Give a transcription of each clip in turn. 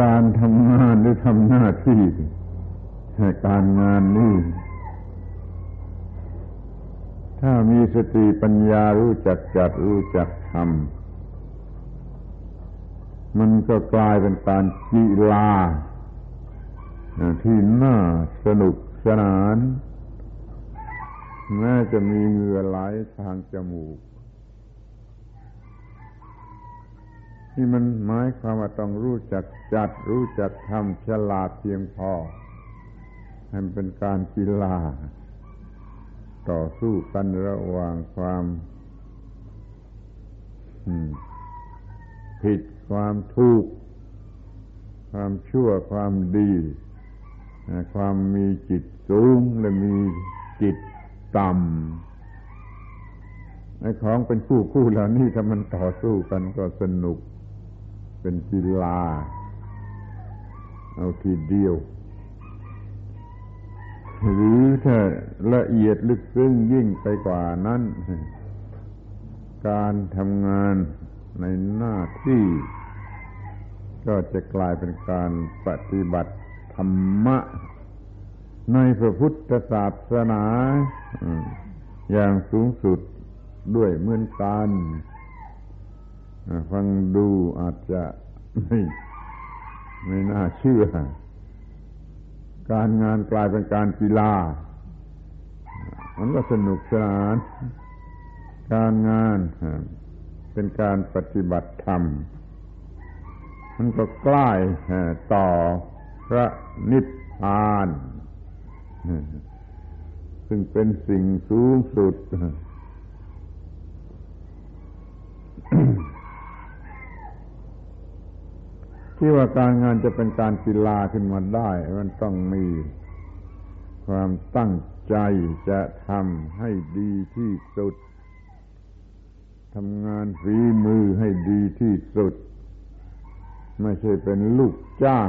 การทำงานหรือทำหน้าที่ในการงานนี้ถ้ามีสติปัญญารู้จักจัดรู้จักทำมันก็กลายเป็นการกีฬาที่น่าสนุกสนาน แม้จะมีเหงื่อไหลทางจมูก ที่มันหมายความว่าต้องรู้จักจัด รู้จักทำฉลาดเพียงพอให้มันเป็นการกีฬา ต่อสู้กันระหว่างความผิดความถูก ความชั่วความดี ความมีจิตสูงและมีจิตต่ำไอ้ของเป็นคู่คู่เหล่านี้ถ้ามันต่อสู้กันก็สนุก เป็นกีฬา เอาทีเดียว หรือถ้าละเอียดลึกซึ้งยิ่งไปกว่านั้น การทำงานในหน้าที่ ก็จะกลายเป็นการปฏิบัติธรรมะ ในพระพุทธศาสนาอย่างสูงสุดด้วยเหมือนกัน ฟังดูอาจจะไม่ไม่น่าเชื่อ การงานกลายเป็นการกีฬา มันก็สนุกสนาน การงานเป็นการปฏิบัติธรรม มันก็ใกล้ต่อพระนิพพาน ซึ่งเป็นสิ่งสูงสุด ที่ว่าการงานจะเป็นการกีฬาขึ้นมาได้ มันต้องมีความตั้งใจจะทำให้ดีที่สุดทำงานฝีมือให้ดีที่สุด ไม่ใช่เป็นลูกจ้าง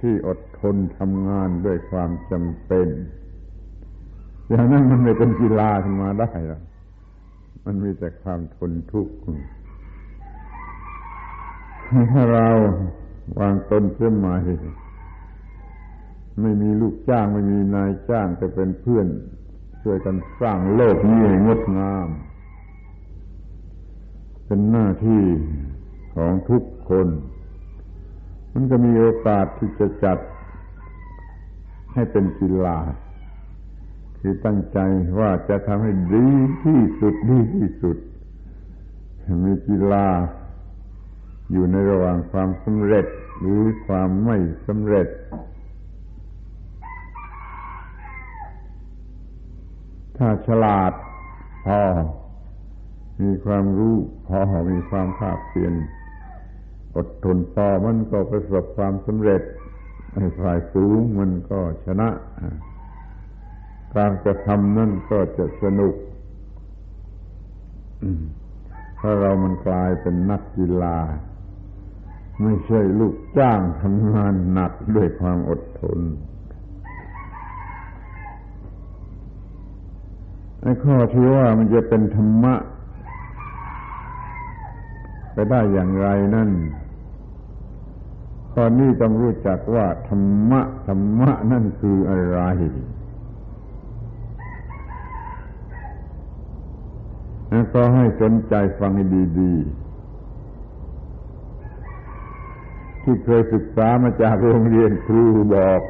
ที่อดทนทำงานด้วยความจำเป็น อย่างนั้นมันไม่เป็นกีฬาขึ้นมาได้หรอกมันมีแต่ความทนทุกข์ เราวางตนเสียใหม่ไม่มีลูกจ้างไม่มีนายจ้างแต่เป็นเพื่อน ช่วยกันสร้างโลกนี้ให้งดงาม เป็นหน้าที่ของทุกคน มันก็มีโอกาสที่จะจัดให้เป็นกีฬาคือตั้งใจว่าจะทำให้ดีที่สุดดีที่สุด มีกีฬา อยู่ในระหว่างความสำเร็จหรือความไม่สำเร็จ ถ้าฉลาดพอ มีความรู้พอ มีความภาคเพียรอดทนพอมันก็ประสบความสำเร็จในฝ่ายสูงมันก็ชนะ การกระทำนั่นก็จะสนุกถ้าเรามันกลายเป็นนักกีฬา ไม่ใช่ลูกจ้างทำงานหนักด้วยความอดทนไอ้ข้อที่ว่ามันจะเป็นธรรมะ ไปได้อย่างไรนั่นข้อนี้ต้องรู้จักว่าธรรมะธรรมะนั่นคืออะไรก็ให้สนใจฟังให้ดี ๆ ที่เคยศึกษามาจากโรงเรียนครูบอก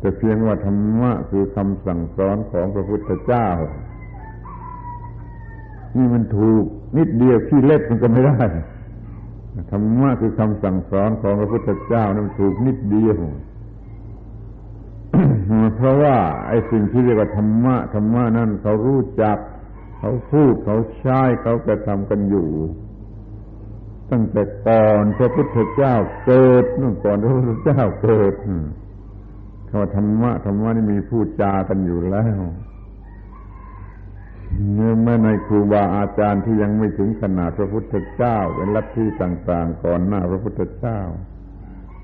แต่เพียงว่าธรรมะคือคำสั่งสอนของพระพุทธเจ้า นี่มันถูกนิดเดียวที่เล็กมันก็ไม่ได้ธรรมะคือคำสั่งสอนของพระพุทธเจ้านั้นถูกนิดเดียวเพราะว่า ไอ้สิ่งที่เรียกว่าธรรมะธรรมะนั่นเขารู้จัก เขาพูดเขาใช้เขากระทำกันอยู่ ตั้งแต่ก่อนพระพุทธเจ้าเกิดนู่นก่อนพระพุทธเจ้าเกิดคำว่าธรรมะธรรมะนี่มีพูดจากันอยู่แล้วเนื่อแม้ในครูบาอาจารย์ที่ยังไม่ถึงขนาดพระพุทธเจ้า เป็นลัทธิต่าง ๆ ก่อนหน้าพระพุทธเจ้า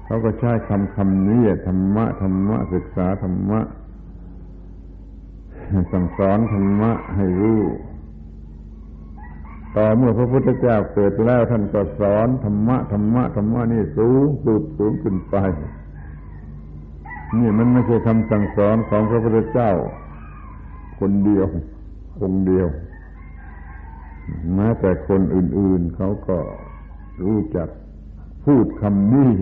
เขาก็ใช้คำคำนี้ธรรมะธรรมะศึกษาธรรมะสั่งสอนธรรมะให้รู้ ต่อเมื่อพระพุทธเจ้าเกิดแล้วท่านก็สอนธรรมะธรรมะธรรมะนี่สูงสุดสูงขึ้นไป นี่มันไม่ใช่คำสั่งสอนของพระพุทธเจ้า คนเดียวองค์เดียวแม้แต่คนอื่น ๆเขาก็รู้จักพูดคำนี้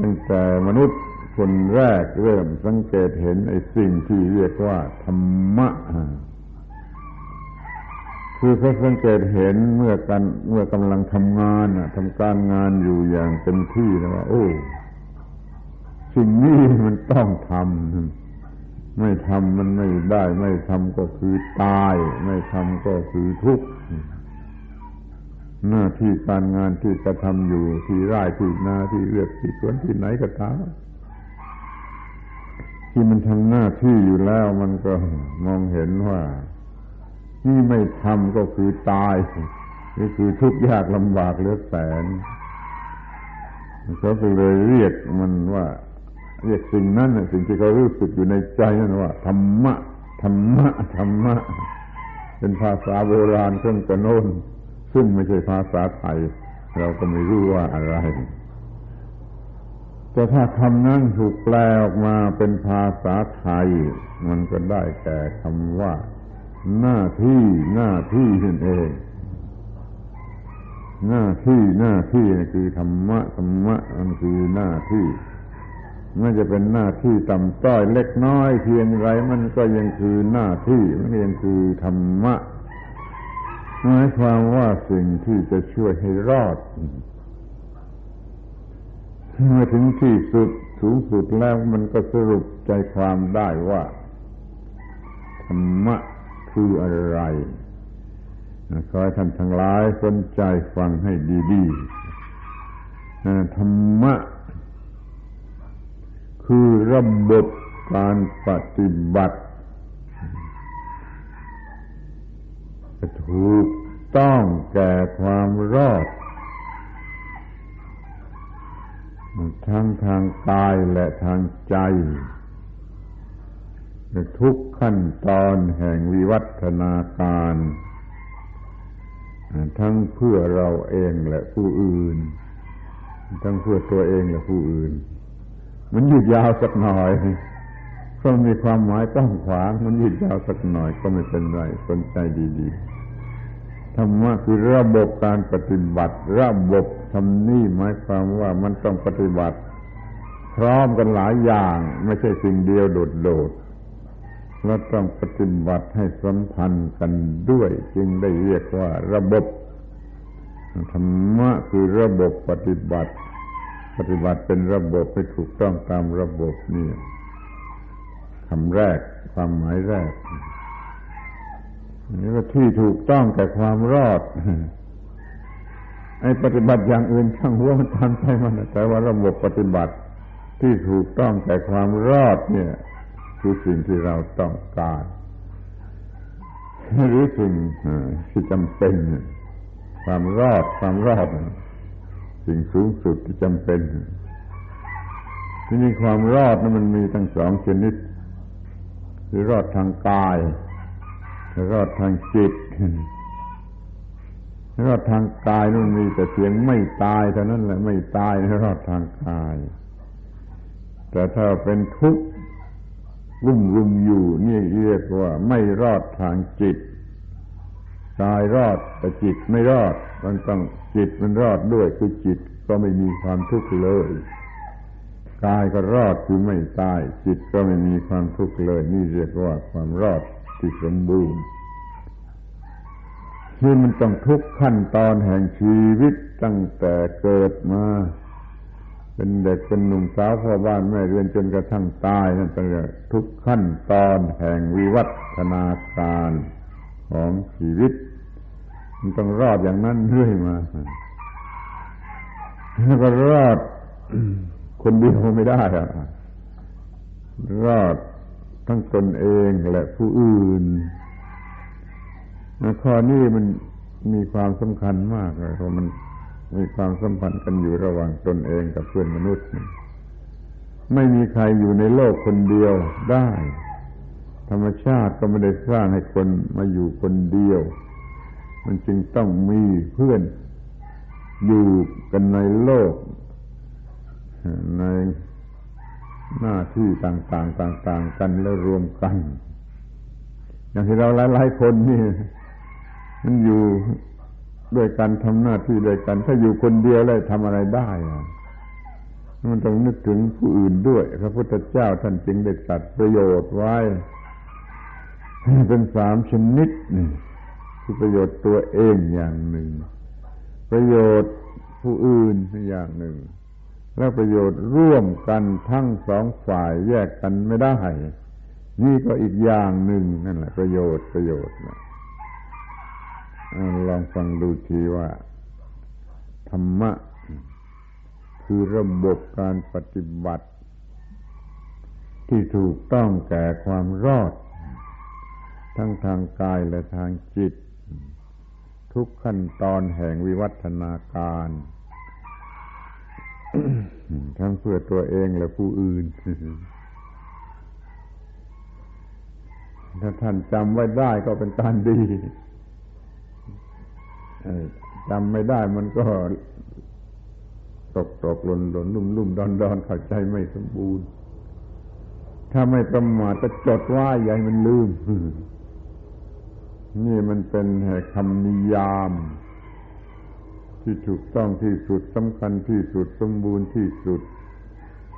ตั้งแต่มนุษย์คนแรกเริ่มสังเกตเห็นไอ้สิ่งที่เรียกว่าธรรมะ คือเขาสังเกตเห็นเมื่อกันเมื่อกำลังทำงานทำการงานอยู่อย่างเต็มที่นะว่า โอ้สิ่งนี้มันต้องทำไม่ทำมันไม่ได้ ไม่ทำก็คือตาย ไม่ทำก็คือทุกข์หน้าที่การงานที่กระทำอยู่ที่ไร่ที่นาที่เรือกที่สวนที่ไหนก็ตามที่มันทำหน้าที่อยู่แล้วมันก็มองเห็นว่า นี่ไม่ทำก็คือตายนี่คือทุกข์ยากลำบากเหลือแสนเขาเลยเรียกมันว่า เรียกสิ่งนั้นสิ่งที่เขารู้สึกอยู่ในใจนั่นว่าธรรมะธรรมะธรรมะ เป็นภาษาโบราณเครื่องกระโน้นซึ่งไม่ใช่ภาษาไทย เราก็ไม่รู้ว่าอะไร แต่ถ้าคำนั้นถูกแปลออกมาเป็นภาษาไทย มันก็ได้แก่คำว่า หน้าที่หน้าที่นั่นเอง หน้าที่หน้าที่คือธรรมะธรรมะมันคือหน้าที่ไม่จะเป็นหน้าที่ต่ำต้อยเล็กน้อยเพียงไรมันก็ยังคือหน้าที่มันยังคือธรรมะหมายความว่าสิ่งที่จะช่วยให้รอดเมื่อถึงที่สุดสูงสุดแล้วมันก็สรุปใจความได้ว่าธรรมะ คืออะไรขอให้ท่านทั้งหลายสนใจฟังให้ดีๆธรรมะ คือระบบการปฏิบัติถูกต้องแก่ความรอด ทั้งทางกายและทางใจ ทุกขั้นตอนแห่งวิวัฒนาการ ทั้งเพื่อเราเองและผู้อื่น ทั้งเพื่อตัวเองและผู้อื่น มันยืดยาวสักหน่อยก็มีความหมายต้องขวาง มันยืดยาวสักหน่อยก็ไม่เป็นไรสนใจดีๆธรรมะคือระบบการปฏิบัติ ระบบทำนี่หมายความว่ามันต้องปฏิบัติ พร้อมกันหลายอย่าง ไม่ใช่สิ่งเดียวโดดๆ และต้องปฏิบัติให้สัมพันธ์กันด้วย จึงได้เรียกว่าระบบธรรมะคือระบบปฏิบัติ ปฏิบัติเป็นระบบให้ถูกต้องตามระบบนี่คำแรกความหมายแรกนี่ก็ที่ถูกต้องแก่ความรอดไอ้ปฏิบัติอย่างอื่นช่างหัวมันตามใจมันแต่ว่าระบบปฏิบัติที่ถูกต้องแก่ความรอดเนี่ย คือสิ่งที่เราต้องการ หรือสิ่งที่จำเป็น ความรอดความรอดสิ่งสูงสุดที่จำเป็น ที่นี่ความรอดนั้นมันมีทั้งสองชนิด คือรอดทางกาย รอดทางจิตรอดทางกายนั่นมีแต่เพียงไม่ตายเท่านั้นแหละไม่ตายรอดทางกาย แต่ถ้าเป็นทุกข์ รุ่มรุมอยู่ นี่เรียกว่าไม่รอดทางจิตกายรอดแต่จิตไม่รอด มันต้องจิตมันรอดด้วยคือจิตก็ไม่มีความทุกข์เลยกายก็รอดคือไม่ตาย จิตก็ไม่มีความทุกข์เลย นี่เรียกว่าความรอดที่สมบูรณ์ที่มันต้องทุกขั้นตอนแห่งชีวิตตั้งแต่เกิดมา เป็นเด็กเป็นหนุ่มสาวพ่อบ้านแม่เรียนจนกระทั่งตายนั่นเป็นทุกขั้นตอนแห่งวิวัฒนาการของชีวิต มันต้องรอดอย่างนั้นเรื่อยมาแล้วก็รอดคนเดียวไม่ได้อะรอดทั้งตนเองและผู้อื่นข้อนี้มันมีความสำคัญมากเลยเพราะมัน มีความสัมพันธ์กันอยู่ระหว่างตนเองกับเพื่อนมนุษย์ ไม่มีใครอยู่ในโลกคนเดียวได้ ธรรมชาติก็ไม่ได้สร้างให้คนมาอยู่คนเดียว มันจึงต้องมีเพื่อนอยู่กันในโลก ในหน้าที่ต่างๆต่าง ๆ กันแล้วรวมกัน อย่างที่เราหลายๆคนนี่ มันอยู่ ด้วยกันทำหน้าที่ด้วยกัน ถ้าอยู่คนเดียวแล้วทำอะไรได้มันต้องนึกถึงผู้อื่นด้วย พระพุทธเจ้าท่านจึงได้ตัดประโยชน์ไว้ เป็นสามชนิดนี่คือประโยชน์ตัวเองอย่างหนึ่ง ประโยชน์ผู้อื่นอย่างหนึ่ง แล้วประโยชน์ร่วมกันทั้งสองฝ่ายแยกกันไม่ได้นี่ก็อีกอย่างหนึ่งนั่นแหละประโยชน์ประโยชน์นะ ลองฟังดูทีว่า ธรรมะ คือระบบการปฏิบัติ ที่ถูกต้องแก่ความรอด ทั้งทางกายและทางจิต ทุกขั้นตอนแห่งวิวัฒนาการทั้งเพื่อตัวเองและผู้อื่น ถ้าท่านจำไว้ได้ก็เป็นการดี จำไม่ได้มันก็ตกตกหล่นหล่นลุ่มลุ่มดอนดอนเข้าใจไม่สมบูรณ์ ถ้าไม่ประมาทจะจดว่าใหญ่มันลืม นี่มันเป็นคำนิยาม ที่ถูกต้องที่สุดสำคัญที่สุดสมบูรณ์ที่สุด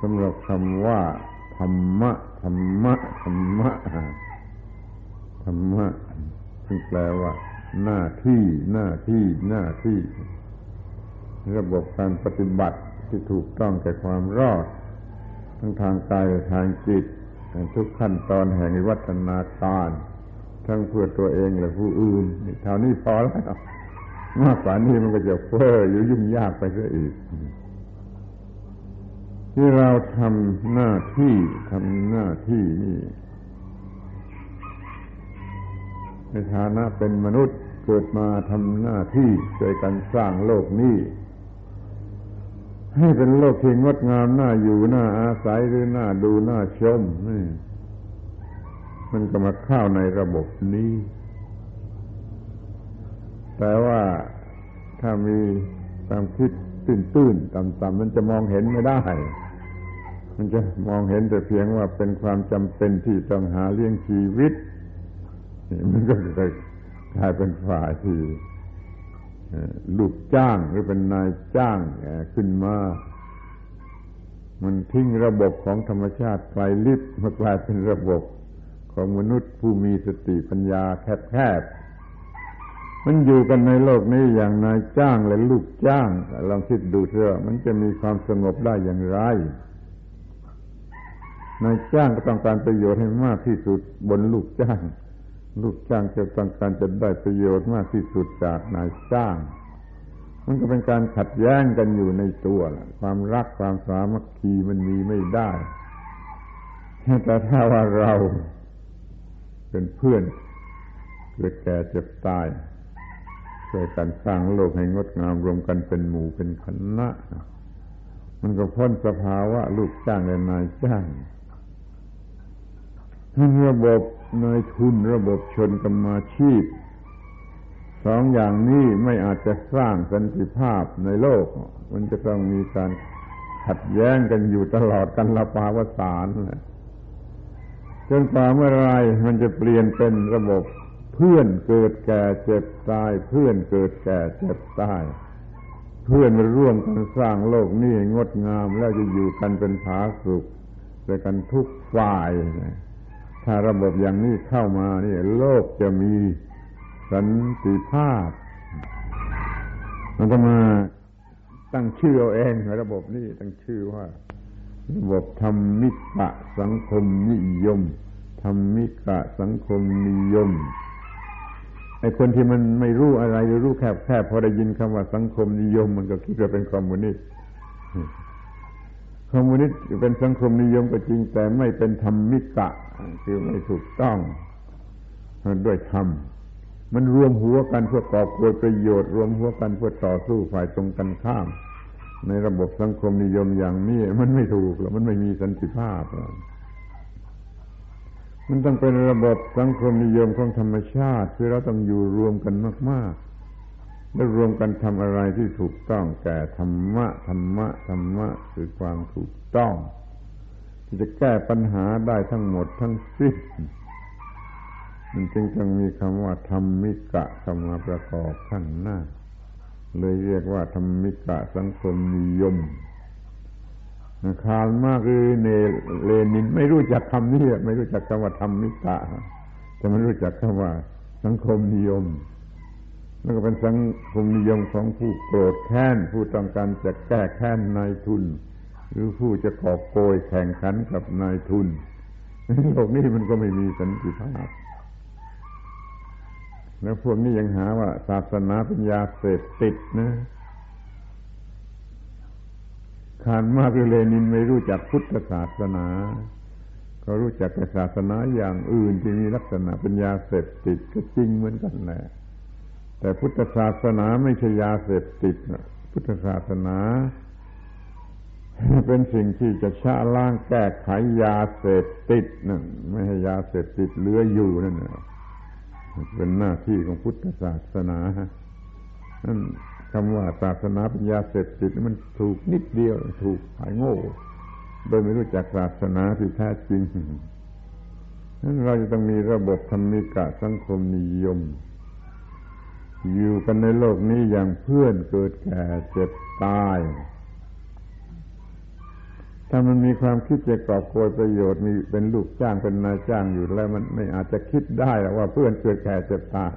สำหรับคำว่า ธรรมะ ธรรมะ ธรรมะ ธรรมะซึ่งแปลว่า หน้าที่หน้าที่หน้าที่ ระบบการปฏิบัติที่ถูกต้องแก่ความรอด ทั้งทางกายและทางจิตทุกขั้นตอนแห่งวัฒนาการ ทั้งเพื่อตัวเองและผู้อื่นเท่านี้พอแล้วมากกว่านี้มันก็จะเฟ้ออยู่ยุ่งยากไปซะอีก ที่เราทำหน้าที่ทำหน้าที่นี่ ในฐานะเป็นมนุษย์เกิดมาทำหน้าที่ช่วยกันสร้างโลกนี้ ให้เป็นโลกที่งดงามน่าอยู่น่าอาศัยหรือน่าดูน่าชมนี่มันก็มาเข้าในระบบนี้ แต่ว่าถ้ามีความคิดตื้นๆต่ำๆมันจะมองเห็นไม่ได้ มันจะมองเห็นแต่เพียงว่าเป็นความจำเป็นที่ต้องหาเลี้ยงชีวิต มันก็จะกลายเป็นฝ่ายที่ลูกจ้างหรือเป็นนายจ้างขึ้นมา มันทิ้งระบบของธรรมชาติไกลลิบมากลายเป็นระบบของมนุษย์ผู้มีสติปัญญาแคบๆ มันอยู่กันในโลกนี้อย่างนายจ้างและลูกจ้าง ลองคิดดูเถอะมันจะมีความสงบได้อย่างไร นายจ้างก็ต้องการประโยชน์ให้มากที่สุดบนลูกจ้าง ลูกจ้างจะต้องการจะได้ประโยชน์มากที่สุดจากนายจ้าง มันก็เป็นการขัดแย้งกันอยู่ในตัวความรักความสามัคคีมันมีไม่ได้แต่ถ้าว่าเราเป็นเพื่อนเกิดแก่เจ็บตายช่วยกันสร้างโลกให้งดงามรวมกันเป็นหมู่เป็นคณะมันก็พ้นสภาวะลูกจ้างและนายจ้างระบบ นายทุนระบบชนกรรมาชีพ สองอย่างนี้ไม่อาจจะสร้างสันติภาพในโลก มันจะต้องมีการขัดแย้งกันอยู่ตลอดกันละปาวสารจนกว่าเมื่อไรมันจะเปลี่ยนเป็นระบบเพื่อนเกิดแก่เจ็บตาย เพื่อนเกิดแก่เจ็บตาย เพื่อนร่วมกันสร้างโลกนี้งดงามแล้วจะอยู่กันเป็นผาสุขด้วยกันทุกฝ่ายนะ ถ้าระบบอย่างนี้เข้ามานี่โลกจะมีสันติภาพ มันก็มาตั้งชื่อเอาเองระบบนี้ตั้งชื่อว่า ระบบธรรมิกะสังคมนิยมธรรมิกะสังคมนิยมไอ้คนที่มันไม่รู้อะไรหรือรู้แค่แค่พอได้ยินคำว่าสังคมนิยม มันก็คิดว่าเป็นคอมมิวนิสต์ คอมมิวนิสต์เป็นสังคมนิยมก็จริง แต่ไม่เป็นธรรมิกะ คือไม่ถูกต้องด้วยธรรม มันรวมหัวกันเพื่อก่อบโกยประโยชน์ รวมหัวกันเพื่อต่อสู้ฝ่ายตรงกันข้าม ในระบบสังคมนิยมอย่างนี้มันไม่ถูกหรอกมันไม่มีสันติภาพมันต้องเป็นระบบสังคมนิยมของธรรมชาติ คือเราต้องอยู่รวมกันมากแล้รวมกันทำอะไรที่ถูกต้องแก่ธรรมะธรรมะธรรมะคือความถูกต้อง ที่จะแก้ปัญหาได้ทั้งหมดทั้งสิ้นมันจึงต้องมีคำว่าธรรมิกะเข้ามาประกอบข้างหน้า เลยเรียกว่าธรรมิกะสังคมนิยมคาร์ลมากคือเนเลนิน ไม่รู้จักคำนี้ไม่รู้จักคำว่าธรรมิกะแต่มันรู้จักคำว่าสังคมนิยม แล้วก็เป็นสังคมนิยมของผู้โกรธแค้น ผู้ต้องการจะแก้แค้นนายทุน หรือผู้จะกอบโกยแข่งขันกับนายทุนโลกนี้มันก็ไม่มีสันติภาพ แล้วพวกนี้ยังหาว่า ศาสนาเป็นยาเสพติดนะคานมาคือเลนินไม่รู้จักพุทธศาสนา เขารู้จักแต่ศาสนาอย่างอื่นที่มีลักษณะเป็นยาเสพติดก็จริงเหมือนกันแหละ แต่พุทธศาสนาไม่ใช่ยาเสพติดนะพุทธศาสนา เป็นสิ่งที่จะชะล้างแก้ไขยาเสพติดนั่นไม่ให้ยาเสพติดเหลืออยู่นั่นเป็นหน้าที่ของพุทธศาสนานั่นคำว่าศาสนาเป็นยาเสพติดมันถูกนิดเดียว ถูกหายโง่ โดยไม่รู้จักศาสนาที่แท้จริงนั้นเราจะต้องมีระบบธรรมิกะสังคมนิยม อยู่กันในโลกนี้อย่างเพื่อนเกิดแก่เจ็บตาย ถ้ามันมีความคิดจะกอบโกยประโยชน์มีเป็นลูกจ้างเป็นนายจ้างอยู่แล้วมันไม่อาจจะคิดได้ว่าเพื่อนเกิดแก่เจ็บตาย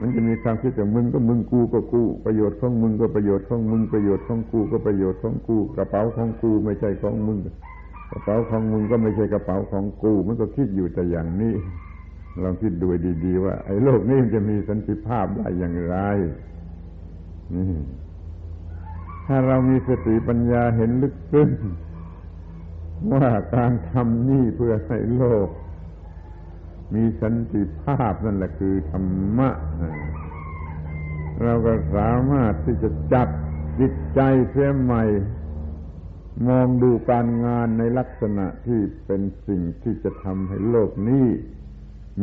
มันจะมีความคิดว่ามึงก็มึงกูก็กู ประโยชน์ของมึงก็ประโยชน์ของมึงประโยชน์ของกูก็ประโยชน์ของกู กระเป๋าของกูไม่ใช่ของมึงกระเป๋าของมึงก็ไม่ใช่กระเป๋าของกู มันก็คิดอยู่แต่อย่างนี้ ลองคิดดูดี ๆ ว่า ไอ้โลกนี้มันจะมีสันติภาพได้อย่างไรนี่ถ้าเรามีสติปัญญาเห็นลึกซึ้งว่าการทำนี่เพื่อให้โลก มีสันติภาพนั่นแหละคือธรรมะ เราก็สามารถที่จะจัดจิตใจเสียใหม่ มองดูการงานในลักษณะที่เป็นสิ่งที่จะทำให้โลกนี้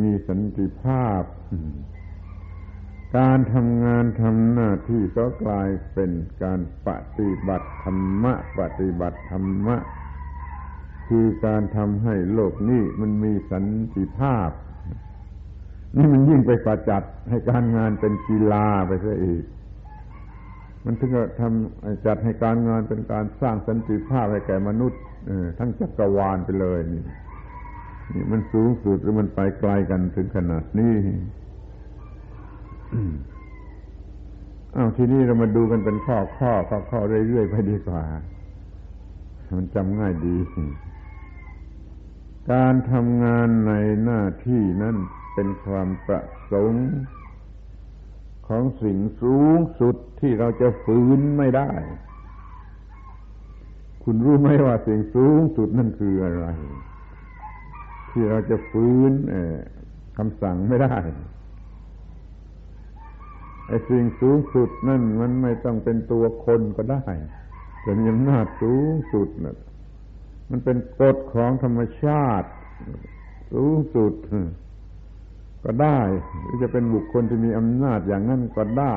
มีสันติภาพ การทำงานทำหน้าที่ก็กลายเป็นการปฏิบัติธรรมะ ปฏิบัติธรรมะ คือการทำให้โลกนี้มันมีสันติภาพ นี่มันยิ่งไปประจัดให้การงานเป็นกีฬาไปซะอีกมันถึงจะทำจัดให้การงานเป็นการสร้างสันติภาพให้แก่มนุษย์ทั้งจักรวาลไปเลยนี่นี่ มันสูงสุดหรือมันไปไกลกันถึงขนาดนี้อ้าวทีนี้เรามาดูกันเป็นข้อข้อข้อข้อเรื่อยๆไปดีกว่า มันจำง่ายดี การทำงานในหน้าที่นั้นเป็นความประสงค์ของสิ่งสูงสุดที่เราจะฝืนไม่ได้ คุณรู้ไหมว่าสิ่งสูงสุดนั่นคืออะไร ที่เราจะฝืนคำสั่งไม่ได้ไอ้สิ่งสูงสุดนั่นมันไม่ต้องเป็นตัวคนก็ได้ แต่มีอำนาจสูงสุดนะมันเป็นกฎของธรรมชาติ สูงสุด ก็ได้หรือจะเป็นบุคคลที่มีอำนาจอย่างนั้นก็ได้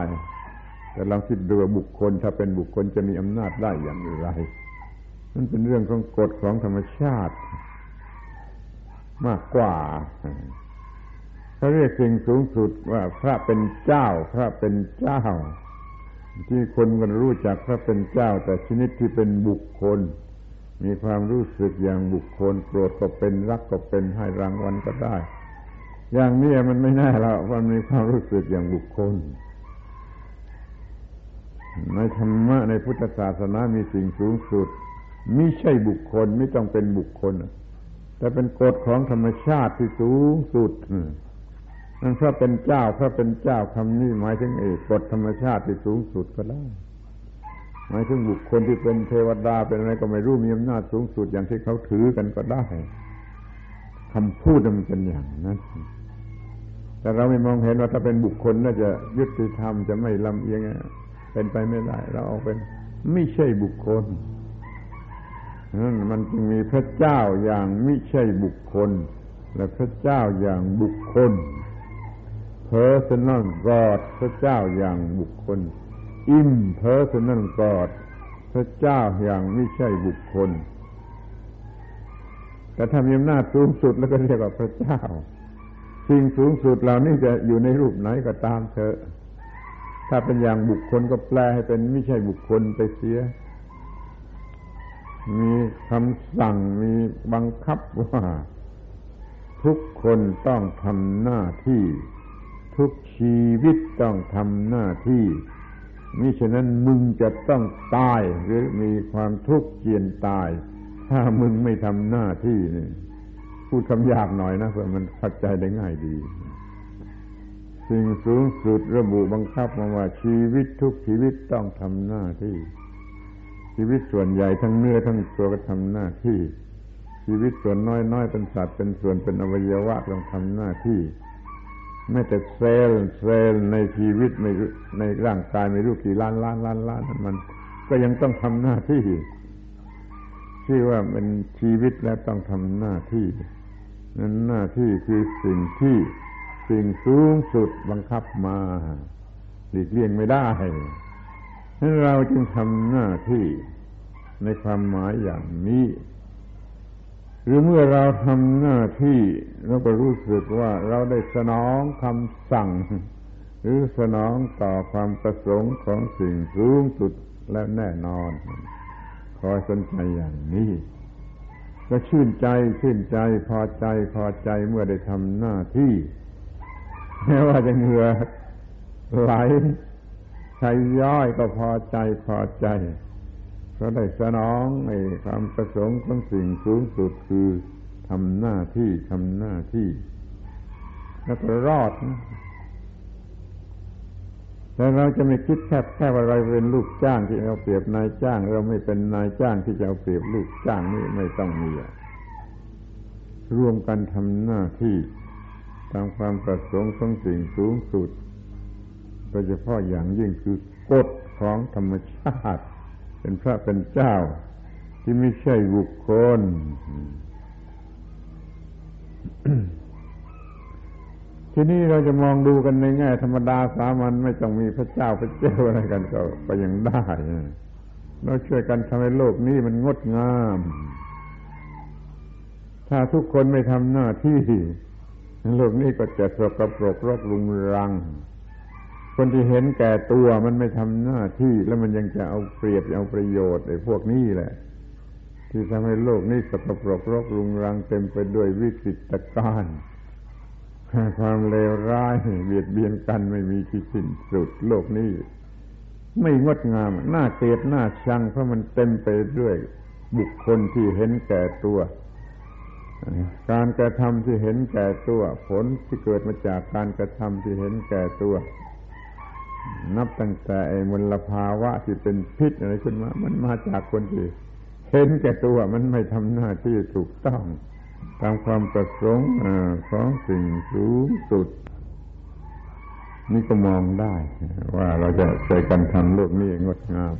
แต่เราคิดดูบุคคลถ้าเป็นบุคคลจะมีอำนาจได้อย่างไร มันเป็นเรื่องของกฎของธรรมชาติ มากกว่าเขาเรียกสิ่งสูงสุดว่าพระเป็นเจ้า พระเป็นเจ้า ที่คนกันรู้จักพระเป็นเจ้า แต่ชนิดที่เป็นบุคคล มีความรู้สึกอย่างบุคคลโกรธก็เป็นรักก็เป็นให้รางวัลก็ได้ อย่างนี้มันไม่แน่แล้วมันมีความรู้สึกอย่างบุคคลในธรรมะในพุทธศาสนามีสิ่งสูงสุดไม่ใช่บุคคลไม่ต้องเป็นบุคคล แต่เป็นกฎของธรรมชาติที่สูงสุดนั่นพระเป็นเจ้าพระเป็นเจ้าคำนี้หมายถึงเอกกฎธรรมชาติที่สูงสุดก็ได้หมายถึงบุคคลที่เป็นเทวดาเป็นอะไรก็ไม่รู้มีอำนาจสูงสุดอย่างที่เขาถือกันก็ได้คำพูดมันเป็นอย่างนั้น แต่เราไม่มองเห็นว่าถ้าเป็นบุคคลน่าจะยุติธรรมจะไม่ลำเอียงเป็นไปไม่ได้ เราเอาเป็น ไม่ใช่บุคคล นั่นมันจึงมีพระเจ้าอย่างไม่ใช่บุคคล และพระเจ้าอย่างบุคคล personal God พระเจ้าอย่างบุคคล impersonal God พระเจ้าอย่างไม่ใช่บุคคล แต่ถ้ามีอำนาจสูงสุดแล้วก็เรียกว่าพระเจ้า สิ่งสูงสุดเหล่านี้จะอยู่ในรูปไหนก็ตามเถอะ ถ้าเป็นอย่างบุคคลก็แปลให้เป็นไม่ใช่บุคคลไปเสีย มีคำสั่งมีบังคับว่า ทุกคนต้องทำหน้าที่ ทุกชีวิตต้องทำหน้าที่มิฉะนั้นมึงจะต้องตายหรือมีความทุกข์เจียนตาย ถ้ามึงไม่ทำหน้าที่นี่พูดคำยากหน่อยนะเพื่อมันเข้าใจได้ง่ายดี สิ่งสูงสุดระบุบังคับมาว่าชีวิตทุกชีวิตต้องทำหน้าที่ ชีวิตส่วนใหญ่ทั้งเนื้อทั้งตัวก็ทำหน้าที่ ชีวิตส่วนน้อยๆเป็นสัตว์เป็นส่วนเป็นอวัยวะต้องทำหน้าที่แม้แต่เซลล์เซลล์ในชีวิตในในร่างกายไม่รู้กี่ล้านล้านล้านล้านมันก็ยังต้องทำหน้าที่ที่ว่าเป็นชีวิตแล้วต้องทำหน้าที่นั้นหน้าที่คือสิ่งที่สิ่งสูงสุดบังคับมาหลีกเลี่ยงไม่ได้ เราจึงทำหน้าที่ในความหมายอย่างนี้ หรือเมื่อเราทำหน้าที่เราก็รู้สึกว่าเราได้สนองคำสั่ง หรือสนองต่อความประสงค์ของสิ่งสูงสุดและแน่นอน คอยสนใจอย่างนี้ก็ชื่นใจชื่นใจพอใจพอใจเมื่อได้ทำหน้าที่แม้ว่าจะเหงื่อไหล ใช้ย่อยก็พอใจพอใจเขาได้สนองในความประสงค์ของสิ่งสูงสุดคือทำหน้าที่ทำหน้าที่แล้วก็รอดนะแต่เราจะไม่คิดแค่แค่ว่าเราเป็นลูกจ้างที่เราเปรียบนายจ้าง เราไม่เป็นนายจ้างที่จะเอาเปรียบลูกจ้างนี่ไม่ต้องมีร่วมกันทำหน้าที่ตามความประสงค์ของสิ่งสูงสุด ดยเฉพาะอย่างยิ่งคือกฎของธรรมชาติ เป็นพระเป็นเจ้า ที่ไม่ใช่บุคคลทีนี้เราจะมองดูกันในแง่ธรรมดาสามัญไม่ต้องมีพระเจ้าพระเจ้าอะไรกันก็ก็ยังได้เราช่วยกันทำให้โลกนี้มันงดงาม ถ้าทุกคนไม่ทำหน้าที่ โลกนี้ก็จะสกปรกรกรุงรัง คนที่เห็นแก่ตัวมันไม่ทำหน้าที่แล้วมันยังจะเอาเปรียบเอาประโยชน์ไอ้พวกนี้แหละ ที่ทำให้โลกนี้สกปรกรกรุงรังเต็มไปด้วยวิกฤตการณ์ความเลวร้ายเบียดเบียนกันไม่มีที่สิ้นสุด โลกนี้ ไม่งดงามน่าเกลียดน่าชัง เพราะมันเต็มไปด้วยบุคคลที่เห็นแก่ตัวการกระทำที่เห็นแก่ตัว ผลที่เกิดมาจากการกระทำที่เห็นแก่ตัว นับตั้งแต่ไอ้มลภาวะที่เป็นพิษอะไรขึ้นมา มันมาจากคนที่เห็นแก่ตัวมันไม่ทำหน้าที่ถูกต้อง ตามความประสงค์ของสิ่งสูงสุด นี่ก็มองได้ ว่าเราจะใช้กันทำโลกนี้งดงาม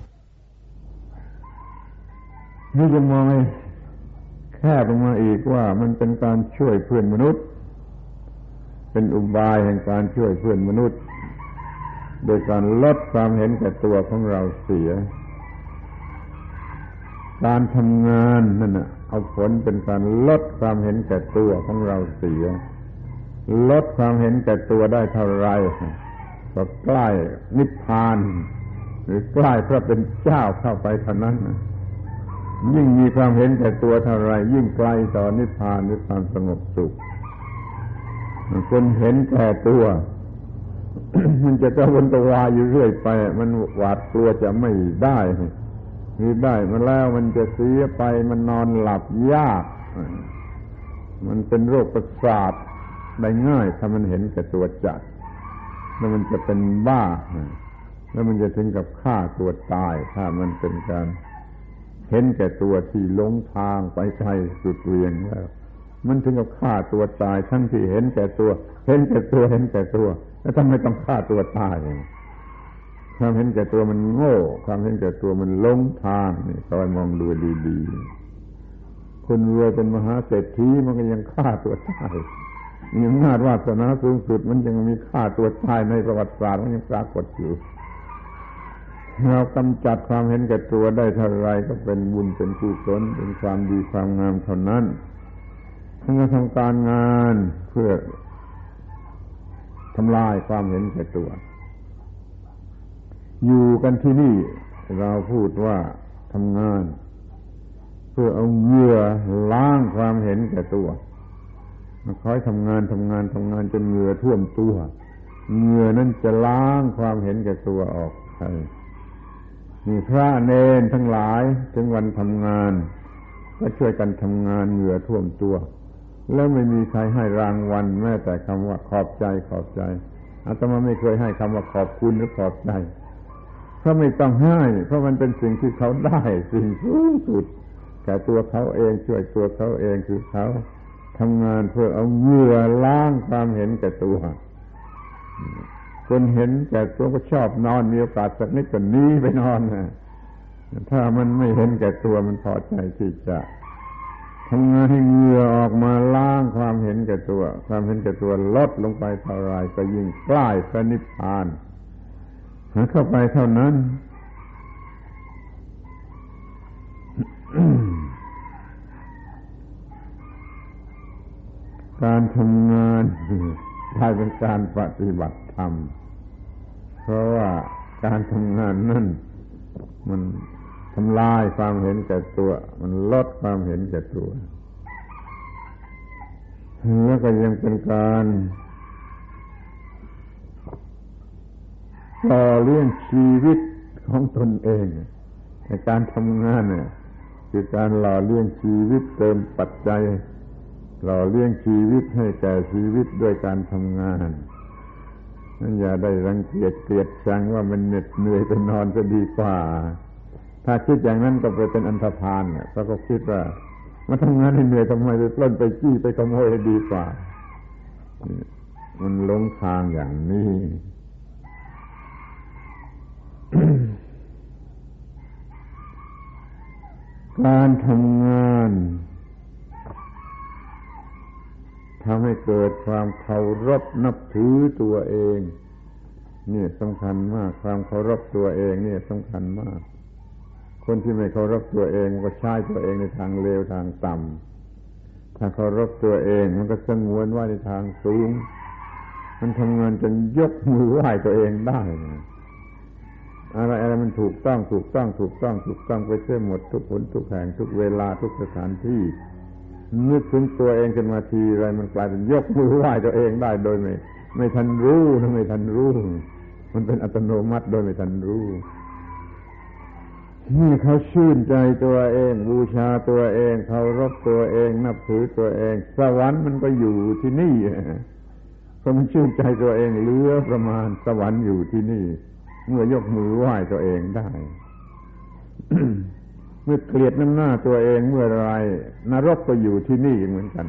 นี่จะมองแคบลงมาอีกว่ามันเป็นการช่วยเพื่อนมนุษย์ เป็นอุบายแห่งการช่วยเพื่อนมนุษย์ โดยการลดความเห็นแก่ตัวของเราเสีย การทำงานนั่นนะเอาผลเป็นการลดความเห็นแก่ตัวของเราเสีย ลดความเห็นแก่ตัวได้เท่าไรก็ใกล้นิพพาน หรือใกล้พระเป็นเจ้าเข้าไปเท่านั้นยิ่งมีความเห็นแก่ตัวเท่าไรยิ่งใกล้ต่อนิพพานหรือความสงบสุขคนเห็นแก่ตัว มันจะกระวนกระวายอยู่เรื่อยไป มันหวาดกลัวจะไม่ได้มีได้มาแล้วมันจะเสียไปมันนอนหลับยาก มันเป็นโรคประสาทได้ง่าย ถ้ามันเห็นแก่ตัวจัด แล้วมันจะเป็นบ้า แล้วมันจะถึงกับฆ่าตัวตาย ถ้ามันเป็นการเห็นแก่ตัวที่ลงทางไปไกลสุดเวียงแล้ว มันถึงกับฆ่าตัวตายทั้งที่เห็นแก่ตัว เห็นแก่ตัวเห็นแก่ตัว แล้วทำไมต้องฆ่าตัวตายความเห็นแก่ตัวมันโง่ ความเห็นแก่ตัวมันลงทางนี่คอยมองดูดีๆคนรวยเป็นมหาเศรษฐีมันก็ยังฆ่าตัวตายมีอำนาจวาสนาสูงสุด มันยังมีค่าตัวตายในประวัติศาสตร์มันยังปรากฏอยู่เรากำจัดความเห็นแก่ตัวได้เท่าไรก็เป็นบุญเป็นกุศลเป็นความดีความงามเท่านั้นถ้าเราทำการงานเพื่อ ทำลายความเห็นแก่ตัว อยู่กันที่นี่เราพูดว่าทำงาน เพื่อเอาเหงื่อล้างความเห็นแก่ตัวมาคอยทำงานทำงานทำงานจนเหงื่อท่วมตัวเหงื่อนั้นจะล้างความเห็นแก่ตัวออกไปมีพระเนนทั้งหลายถึงวันทำงาน ก็ช่วยกันทำงานเหงื่อท่วมตัว แล้วไม่มีใครให้รางวัล แม้แต่คำว่าขอบใจขอบใจอาตมาไม่เคยให้คำว่าขอบคุณหรือขอบใจเพราะไม่ต้องให้ เพราะมันเป็นสิ่งที่เขาได้สิ่งสูงสุดแก่ตัวเขาเองช่วยตัวเขาเองคือเขาทำงานเพื่อเอาเหงื่อล้างความเห็นแก่ตัวคนเห็นแก่ตัวก็ชอบนอนมีโอกาสสักนิดก็นี้ไปนอนนะถ้ามันไม่เห็นแก่ตัวมันพอใจที่จะ ทำงานให้เหงื่อออกมาล้างความเห็นแก่ตัว ความเห็นแก่ตัวลดลงไปเท่าไรก็ยิ่งใกล้พระนิพพานเข้าไปเท่านั้นการทำงานกลายเป็นการปฏิบัติธรรม เพราะว่าการทำงานนั่นมัน ทำลายความเห็นแก่ตัว มันลดความเห็นแก่ตัวแล้วก็ยังเป็นการต่อเลี้ยงชีวิตของตนเอง ในการทำงานเนี่ยคือการหล่อเลี้ยงชีวิตเติมปัจจัย หล่อเลี้ยงชีวิตให้แก่ชีวิตด้วยการทำงานนั่นอย่าได้รังเกียจเกลียดชังว่ามันเหน็ดเหนื่อยไปนอนจะดีกว่า ถ้าคิดอย่างนั้นก็ไปเป็นอันธพาลเนี่ยเพราก็คิดว่ามาทำงานให้เหนื่อยทำไมไปปล้นไปจี้ไปขโมยดีกว่า มันลงทางอย่างนี้การทำงานทำให้เกิดความเคารพนับถือตัวเอง นี่สำคัญมาก ความเคารพตัวเองนี่สำคัญมาก คนที่ไม่เคารพตัวเองก็ใช้ตัวเองในทางเลวทางต่ำถ้าเคารพตัวเองมันก็สงวนว่าในทางสูง มันทำงานจนยกมือไหว้ตัวเองได้อะไรอะไรมันถูกต้องถูกต้องถูกต้องถูกต้องไปเชื่อหมดทุกผลทุกแห่งทุกเวลาทุกสถานที่นึกถึงตัวเองขึ้นมาทีอะไรมันกลายเป็นยกมือไหว้ตัวเองได้โดยไม่ ไม่ทันรู้นะไม่ทันรู้ มันเป็นอัตโนมัติโดยไม่ทันรู้ นี่เขาชื่นใจตัวเอง บูชาตัวเองเคารพตัวเอง นับถือตัวเอง สวรรค์มันก็อยู่ที่นี่เพราะมันชื่นใจตัวเองเหลือประมาณสวรรค์อยู่ที่นี่ เมื่อยกมือไหว้ตัวเองได้ เมื่อเกลียดน้ำหน้าตัวเองเมื่อไรนรกก็อยู่ที่นี่เหมือนกัน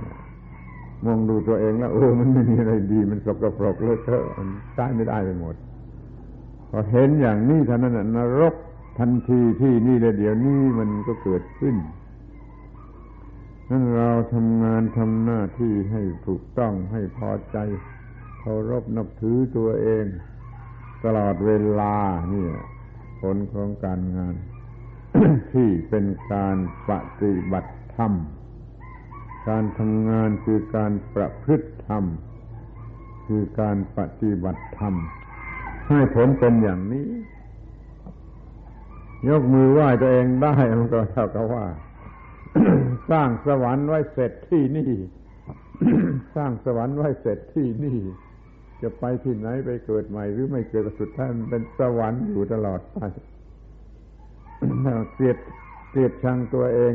มองดูตัวเองแล้วโอ้มันไม่มีอะไรดี มันสกปรกเลอะเทอะมันใช้ไม่ได้ไปหมดพอเห็นอย่างนี้เท่านั้นนรก ทันทีที่นี่เลยเดี๋ยวนี้มันก็เกิดขึ้นนั่นเราทำงานทำหน้าที่ให้ถูกต้องให้พอใจเคารพนับถือตัวเอง ตลอดเวลาเนี่ยผลของการงาน ที่เป็นการปฏิบัติธรรม การทำงานคือการประพฤติธรรม คือการปฏิบัติธรรม ให้ผลเป็นอย่างนี้ ยกมือไหว้ตัวเองได้มันก็เท่ากับว่า สร้างสวรรค์ไว้เสร็จที่นี่ สร้างสวรรค์ไว้เสร็จที่นี่ จะไปที่ไหนไปเกิดใหม่ หรือไม่เกิดสุดท้ายมันเป็นสวรรค์อยู่ตลอดไปเกลียดเกลียดชังตัวเอง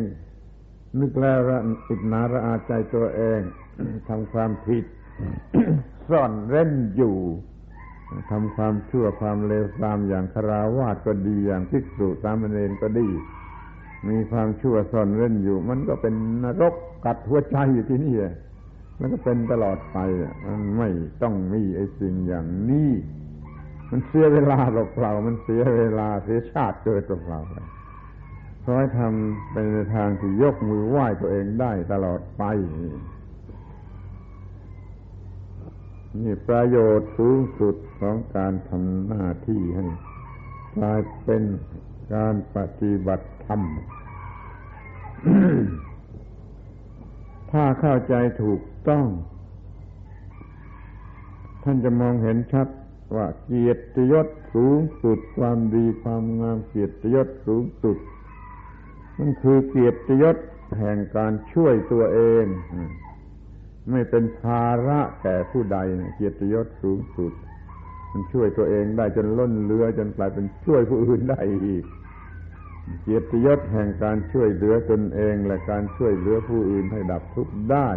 นึกแล้วระอิจนาระอาใจตัวเองทำความผิดซ่อนเร้นอยู่ ทำความชั่วความเลวทรามอย่างคราวาสก็ดีอย่างภิกษุสามเณรก็ดี มีความชั่วซ่อนเร้นอยู่ มันก็เป็นนรกกัดหัวใจอยู่ที่นี่เลยมันก็เป็นตลอดไปมันไม่ต้องมีไอ้สิ่งอย่างนี้ มันเสียเวลาเปล่ามันเสียเวลาเสียชาติเกิดเปล่าไปขอให้ทำไปในทางที่ยกมือไหว้ตัวเองได้ตลอดไป นี่ประโยชน์สูงสุดของการทำหน้าที่ให้กลายเป็นการปฏิบัติธรรม ถ้าเข้าใจถูกต้อง ท่านจะมองเห็นชัดว่าเกียรติยศสูงสุดความดีความงามเกียรติยศสูงสุด มันคือเกียรติยศแห่งการช่วยตัวเอง ไม่เป็นภาระแก่ผู้ใดเกียรติยศสูงสุด มันช่วยตัวเองได้จนล้นเรือจนกลายเป็นช่วยผู้อื่นได้อีก เกียรติยศแห่งการช่วยเหลือตนเองและการช่วยเหลือผู้อื่นให้ดับทุกข์ได้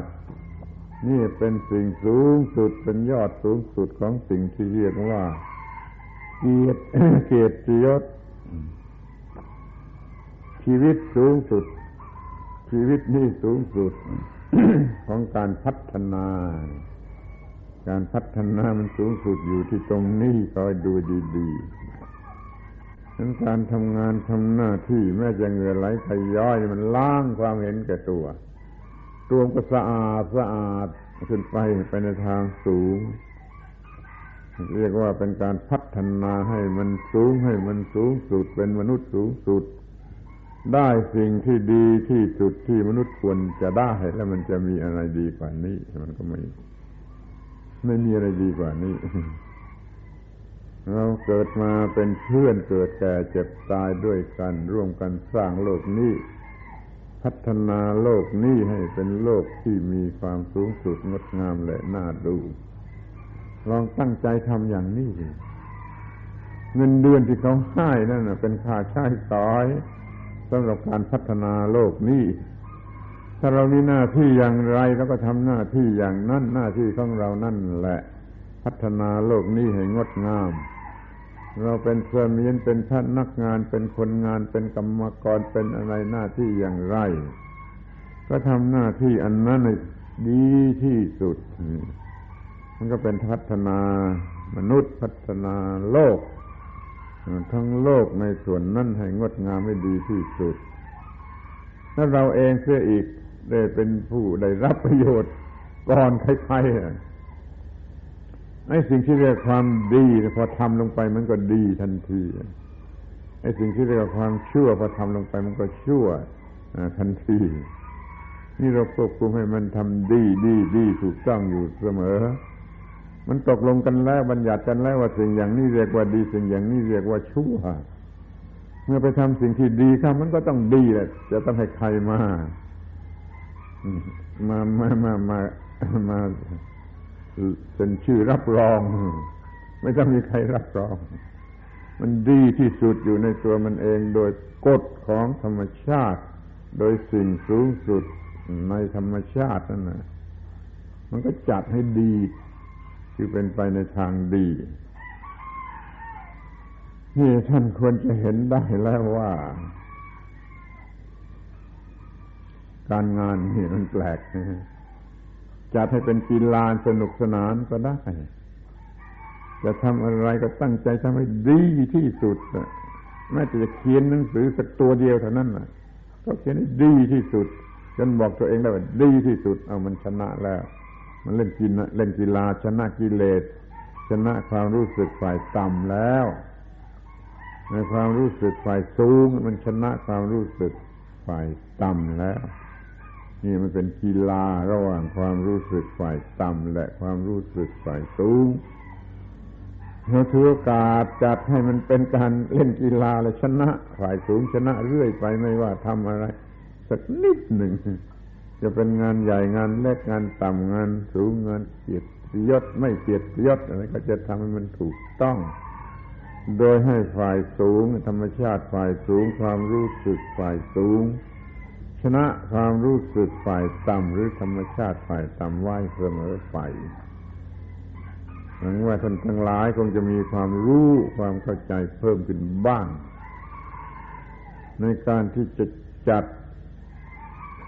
นี่เป็นสิ่งสูงสุดเป็นยอดสูงสุดของสิ่งที่เรียกว่า เกียรติเกียรติยศ ชีวิตสูงสุด ชีวิตนี่สูงสุด ของการพัฒนา การพัฒนามันสูงสุดอยู่ที่ตรงนี้คอยดูดีๆนั้นการทำงานทำหน้าที่แม้จะเหงื่อไหลขย้อยมันล้างความเห็นแก่ตัวตัวก็สะอาดสะอาดขึ้นไปไปในทางสูง เรียกว่าเป็นการพัฒนาให้มันสูงให้มันสูงสุดเป็นมนุษย์สูงสุด ได้สิ่งที่ดีที่สุดที่มนุษย์ควรจะได้แล้วมันจะมีอะไรดีกว่านี้ มันก็ไม่ ไม่มีอะไรดีกว่านี้เราเกิดมาเป็นเพื่อนเกิดแก่เจ็บตายด้วยกัน ร่วมกันสร้างโลกนี้ พัฒนาโลกนี้ให้เป็นโลกที่มีความสูงสุดงดงามและน่าดู ลองตั้งใจทำอย่างนี้เงินเดือนที่เขาให้นั่นเป็นค่าใช้สอย สำหรับการพัฒนาโลกนี้ ถ้าเรามีหน้าที่อย่างไรเราก็ทำหน้าที่อย่างนั้น หน้าที่ของเรานั่นแหละ พัฒนาโลกนี้ให้งดงาม เราเป็นเพื่อนมีนเป็นพนักงาน เป็นคนงานเป็นกรรมกรเป็นอะไรหน้าที่อย่างไร ก็ทำหน้าที่อันนั้นให้ดีที่สุด มันก็เป็นพัฒนามนุษย์พัฒนาโลก ทั้งโลกในส่วนนั้นให้งดงามให้ดีที่สุดถ้าเราเองเสียอีกได้เป็นผู้ได้รับประโยชน์ก่อนใครๆไอ้สิ่งที่เรียกความดีพอทำลงไปมันก็ดีทันทีไอ้สิ่งที่เรียกความชั่วพอทำลงไปมันก็ชั่วทันทีนี่เราควบคุมให้มันทำดีดีดีถูกต้องอยู่เสมอ มันตกลงกันแล้วบัญญัติกันแล้วว่าสิ่งอย่างนี้เรียกว่าดี สิ่งอย่างนี้เรียกว่าชั่ว เมื่อไปทำสิ่งที่ดีครับมันก็ต้องดีแหละจะต้องให้ใครมามามามามามาเป็นชื่อรับรอง ไม่ต้องมีใครรับรอง มันดีที่สุดอยู่ในตัวมันเองโดยกฎของธรรมชาติ โดยสิ่งสูงสุดในธรรมชาตินั่นนะมันก็จัดให้ดี คือเป็นไปในทางดี นี่ท่านควรจะเห็นได้แล้วว่า การงานนี่มันแปลกจัดให้เป็นกีฬาสนุกสนานก็ได้ จะทำอะไรก็ตั้งใจทำให้ดีที่สุดแม้แต่จะเขียนหนังสือสักตัวเดียวเท่านั้นนะก็เขียนให้ดีที่สุดจนบอกตัวเองได้ว่าดีที่สุด เอามันชนะแล้ว มันเล่นกีฬาเล่นกีฬาชนะกิเลส ชนะความรู้สึกฝ่ายต่ำแล้ว ในความรู้สึกฝ่ายสูง มันชนะความรู้สึกฝ่ายต่ำแล้ว นี่มันเป็นกีฬาระหว่างความรู้สึกฝ่ายต่ำและความรู้สึกฝ่ายสูงเราถือโอกาสจัดให้มันเป็นการเล่นกีฬาและชนะฝ่ายสูงชนะเรื่อยไปไม่ว่าทำอะไร สักนิดหนึ่ง จะเป็นงานใหญ่งานเล็กงานต่ำงานสูงงานเกียรติยศไม่เกียรติยศอะไรก็จะทำให้มันถูกต้อง โดยให้ฝ่ายสูง ธรรมชาติฝ่ายสูง ความรู้สึกฝ่ายสูง ชนะความรู้สึกฝ่ายต่ำหรือธรรมชาติฝ่ายต่ำไว้เสมอไปหวังว่าท่านทั้งหลายคงจะมีความรู้ความเข้าใจเพิ่มขึ้นบ้าง ในการที่จะจัด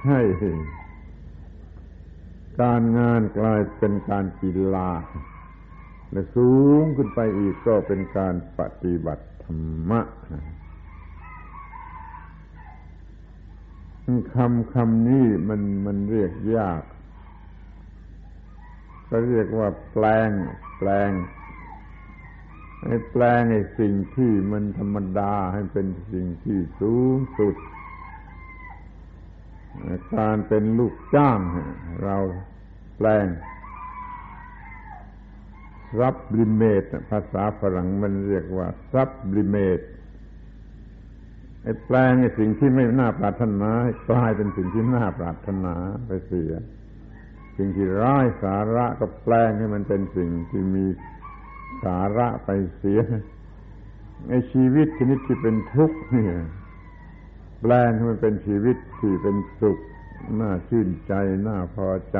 ให้ การงานกลายเป็นการกีฬาและสูงขึ้นไปอีกก็เป็นการปฏิบัติธรรมะคำคำนี้มันมันเรียกยาก ก็เรียกว่าแปลง แปลงให้แปลงไอ้สิ่งที่มันธรรมดาให้เป็นสิ่งที่สูงสุด การเป็นลูกจ้าง เราแปลงซับลิเมตภาษาฝรั่งมันเรียกว่าซับลิเมตไอ้แปลงไอ้สิ่งที่ไม่น่าปรารถนา กลายเป็นสิ่งที่น่าปรารถนาไปเสีย สิ่งที่ร้ายสาระก็แปลงให้มันเป็นสิ่งที่มีสาระไปเสียไอ้ชีวิตชนิดที่เป็นทุกข์เนี่ย แปลงให้มันเป็นชีวิตที่เป็นสุขน่าชื่นใจน่าพอใจ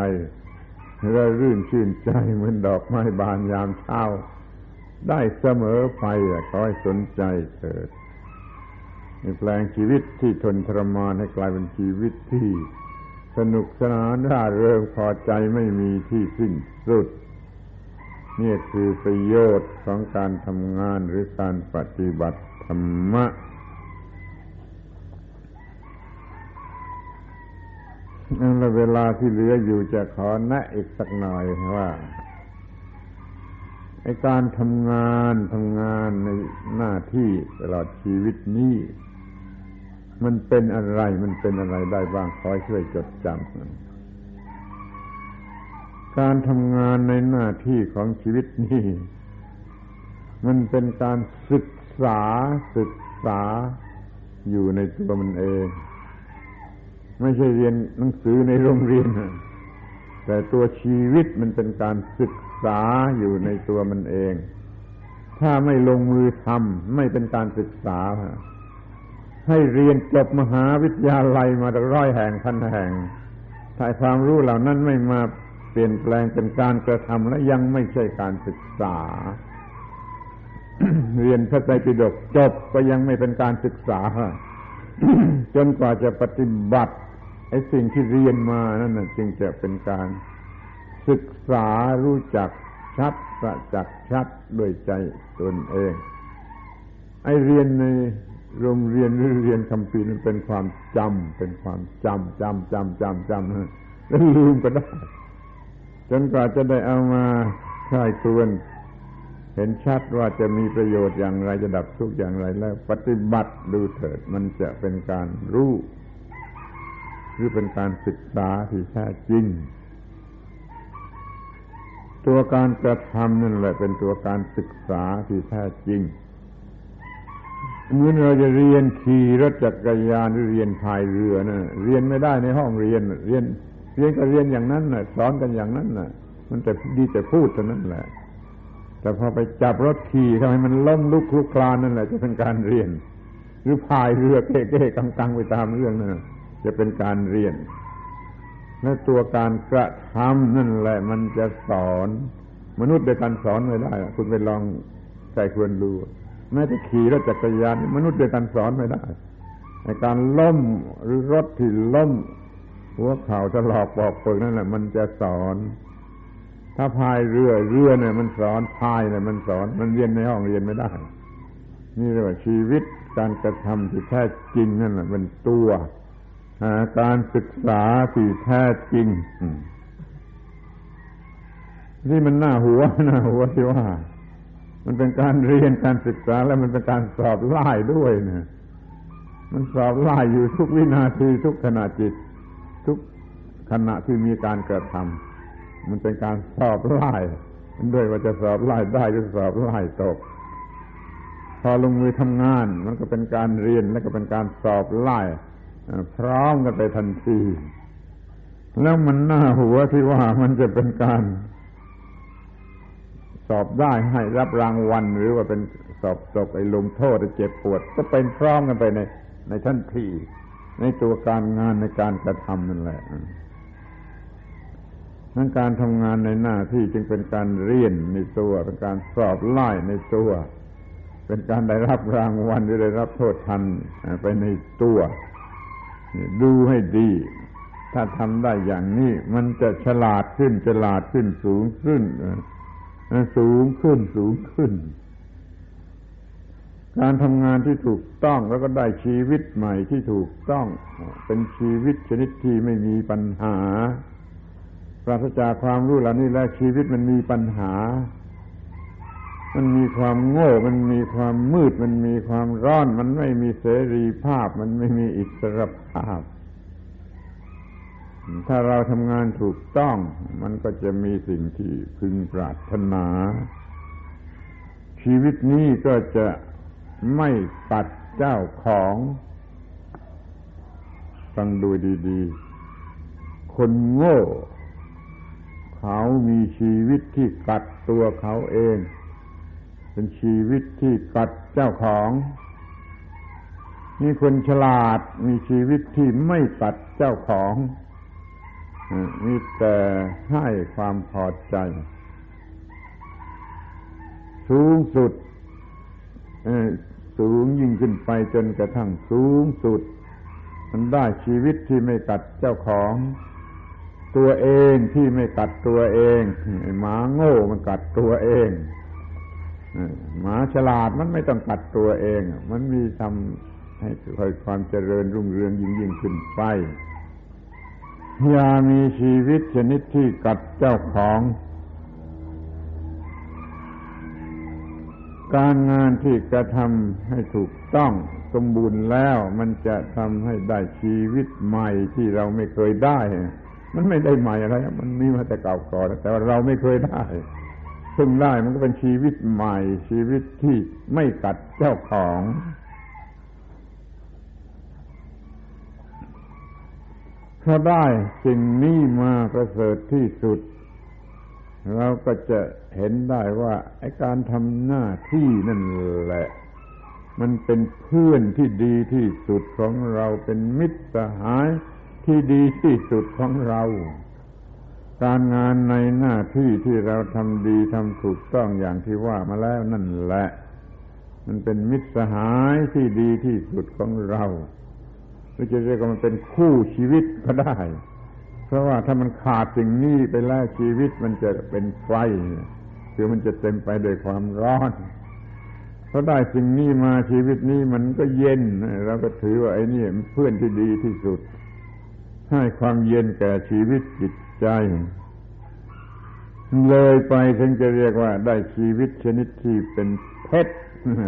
และรื่นชื่นใจเหมือนดอกไม้บานยามเช้า ได้เสมอไปขอให้สนใจเถิดแปลงชีวิตที่ทนทรมานให้กลายเป็นชีวิตที่สนุกสนานร่าเริงพอใจไม่มีที่สิ้นสุด นี่คือประโยชน์ของการทำงานหรือการปฏิบัติธรรมะนั่นละเวลา ที่เหลืออยู่จะขอแนะอีกสักหน่อยว่าไอการทำงานทำงานในหน้าที่ตลอดชีวิตนี้ มันเป็นอะไรมันเป็นอะไรได้บ้างคอยช่วยจดจำการทำงานในหน้าที่ของชีวิตนี้ มันเป็นการศึกษาศึกษาอยู่ในตัวมันเอง ไม่ใช่เรียนหนังสือในโรงเรียน แต่ตัวชีวิตมันเป็นการศึกษาอยู่ในตัวมันเอง ถ้าไม่ลงมือทำไม่เป็นการศึกษา ให้เรียนจบมหาวิทยาลัยมาร้อยแห่งพันแห่งถ้าความรู้เหล่านั้นไม่มาเปลี่ยนแปลงเป็นการกระทำและยังไม่ใช่การศึกษา เรียนพระไตรปิฎกจบก็ยังไม่เป็นการศึกษา จนกว่าจะปฏิบัติ ไอ้สิ่งที่เรียนมานั่นนะจึงจะเป็นการศึกษารู้จักชัดประจักษ์ชัดด้วยใจตนเอง ไอ้เรียนในโรงเรียนหรือเรียนคำพีนั้นเป็นความจำเป็นความจำจำจำจำจำแล้วลืมก็ได้ จนกว่าจะได้เอามาใช้ตวน เห็นชัดว่าจะมีประโยชน์อย่างไรจะดับทุกอย่างไรแล้ว ปฏิบัติดูเถิด มันจะเป็นการรู้ รือเป็นการศึกษาที่แท้จริง ตัวการกระทำนั่นแหละเป็นตัวการศึกษาที่แท้จริงเมื่อเราจะเรียนขี่รถจักรยานหรือเรียนพายเรือนะเรียนไม่ได้ในห้องเรียน เรียน เรียนก็เรียนอย่างนั้นน่ะสอนกันอย่างนั้นน่ะมันแต่ดีแต่พูดเท่านั้นแหละ แต่พอไปจับรถขี่ทำให้มันล้มลุกคลุกคลานนั่นแหละจะเป็นการเรียน หรือพายเรือเก้เก้กังๆไปตามเรื่องนั่น จะเป็นการเรียน และตัวการกระทำนั่นแหละมันจะสอน มนุษย์ด้วยการสอนไม่ได้ คุณไปลองใส่ควรดูแม้แต่ขี่รถจักรยานมนุษย์ด้วยการสอนไม่ได้ในการล้มหรือรถที่ล้ม หัวเข่าถลอกปอกเปิกนั่นแหละ มันจะสอน ถ้าพายเรือเรือเนี่ย มันสอนพายเนี่ยมันสอน มันเรียนในห้องเรียนไม่ได้นี่เรียกว่าชีวิตการกระทำที่แท้จริงนั่นแหละเป็นตัว การศึกษาที่แท้จริงนี่มันหน้าหัวหน้าหัวที่ว่า มันเป็นการเรียนการศึกษาแล้วมันเป็นการสอบไล่ด้วยเนี่ยมันสอบไล่อยู่ทุกวินาทีทุกขณะจิต ทุกขณะที่มีการกระทำมันเป็นการสอบไล่ด้วยว่าจะสอบไล่ได้หรือสอบไล่ตก พอลงมือทำงาน มันก็เป็นการเรียนและก็เป็นการสอบไล่ พร้อมกันไปทันที แล้วมันหน้าหัวที่ว่ามันจะเป็นการ สอบได้ให้รับรางวัลหรือว่าเป็นสอบตกไอ้ลงโทษเจ็บปวด ก็เป็นพร้อมกันไปใน ในทันที ในตัวการงานในการกระทำนั่นแหละนั้นการทำงานในหน้าที่จึงเป็นการเรียนในตัว เป็นการสอบไล่ในตัว เป็นการได้รับรางวัลหรือได้รับโทษทันไปในตัว ดูให้ดี ถ้าทำได้อย่างนี้ มันจะฉลาดขึ้น ฉลาดขึ้นสูงขึ้นสูงขึ้นสูงขึ้น การทำงานที่ถูกต้องแล้วก็ได้ชีวิตใหม่ที่ถูกต้อง เป็นชีวิตชนิดที่ไม่มีปัญหา ปราศจากความรู้เหล่านี้แล้วชีวิตมันมีปัญหา มันมีความโง่ มันมีความมืด มันมีความร้อน มันไม่มีเสรีภาพ มันไม่มีอิสรภาพ ถ้าเราทำงานถูกต้อง มันก็จะมีสิ่งที่พึงปรารถนา ชีวิตนี้ก็จะไม่ตัดเจ้าของฟังดูดีๆ คนโง่ เขามีชีวิตที่กัดตัวเขาเอง เป็นชีวิตที่กัดเจ้าของนี่คนฉลาดมีชีวิตที่ไม่กัดเจ้าของมีแต่ให้ความพอใจ สูงสุดสูงยิ่งขึ้นไปจนกระทั่งสูงสุด มันได้ชีวิตที่ไม่กัดเจ้าของ ตัวเองที่ไม่กัดตัวเองหมาโง่มันกัดตัวเอง หมาฉลาดมันไม่ต้องกัดตัวเอง มันมีทำให้ค่อยความเจริญรุ่งเรืองยิ่งยิ่งขึ้นไปอย่ามีชีวิตชนิดที่กัดเจ้าของ การงานที่กระทำให้ถูกต้องสมบูรณ์แล้วมันจะทำให้ได้ชีวิตใหม่ที่เราไม่เคยได้ มันไม่ได้ใหม่อะไร มันมีมาแต่เก่าก่อนแต่ว่าเราไม่เคยได้ ซึ่งได้มันก็เป็นชีวิตใหม่ ชีวิตที่ไม่กัดเจ้าของ ถ้าได้สิ่งนี้มาประเสริฐที่สุด เราก็จะเห็นได้ว่าไอ้การทำหน้าที่นั่นแหละ มันเป็นเพื่อนที่ดีที่สุดของเราเป็นมิตรสหายที่ดีที่สุดของเรา การงานในหน้าที่ที่เราทำดีทำถูกต้องอย่างที่ว่ามาแล้วนั่นแหละ มันเป็นมิตรสหายที่ดีที่สุดของเราหรือจะเรียกว่ามันเป็นคู่ชีวิตก็ได้ เพราะว่าถ้ามันขาดสิ่งนี้ไปแล้วชีวิตมันจะเป็นไฟคือมันจะเต็มไปด้วยความร้อนเพราะได้สิ่งนี้มาชีวิตนี้มันก็เย็นเราก็ถือว่าไอ้นี่เพื่อนที่ดีที่สุด ให้ความเย็นแก่ชีวิตจิต ใจเลยไปถึงจะเรียกว่า ได้ชีวิตชนิดที่เป็นเพชร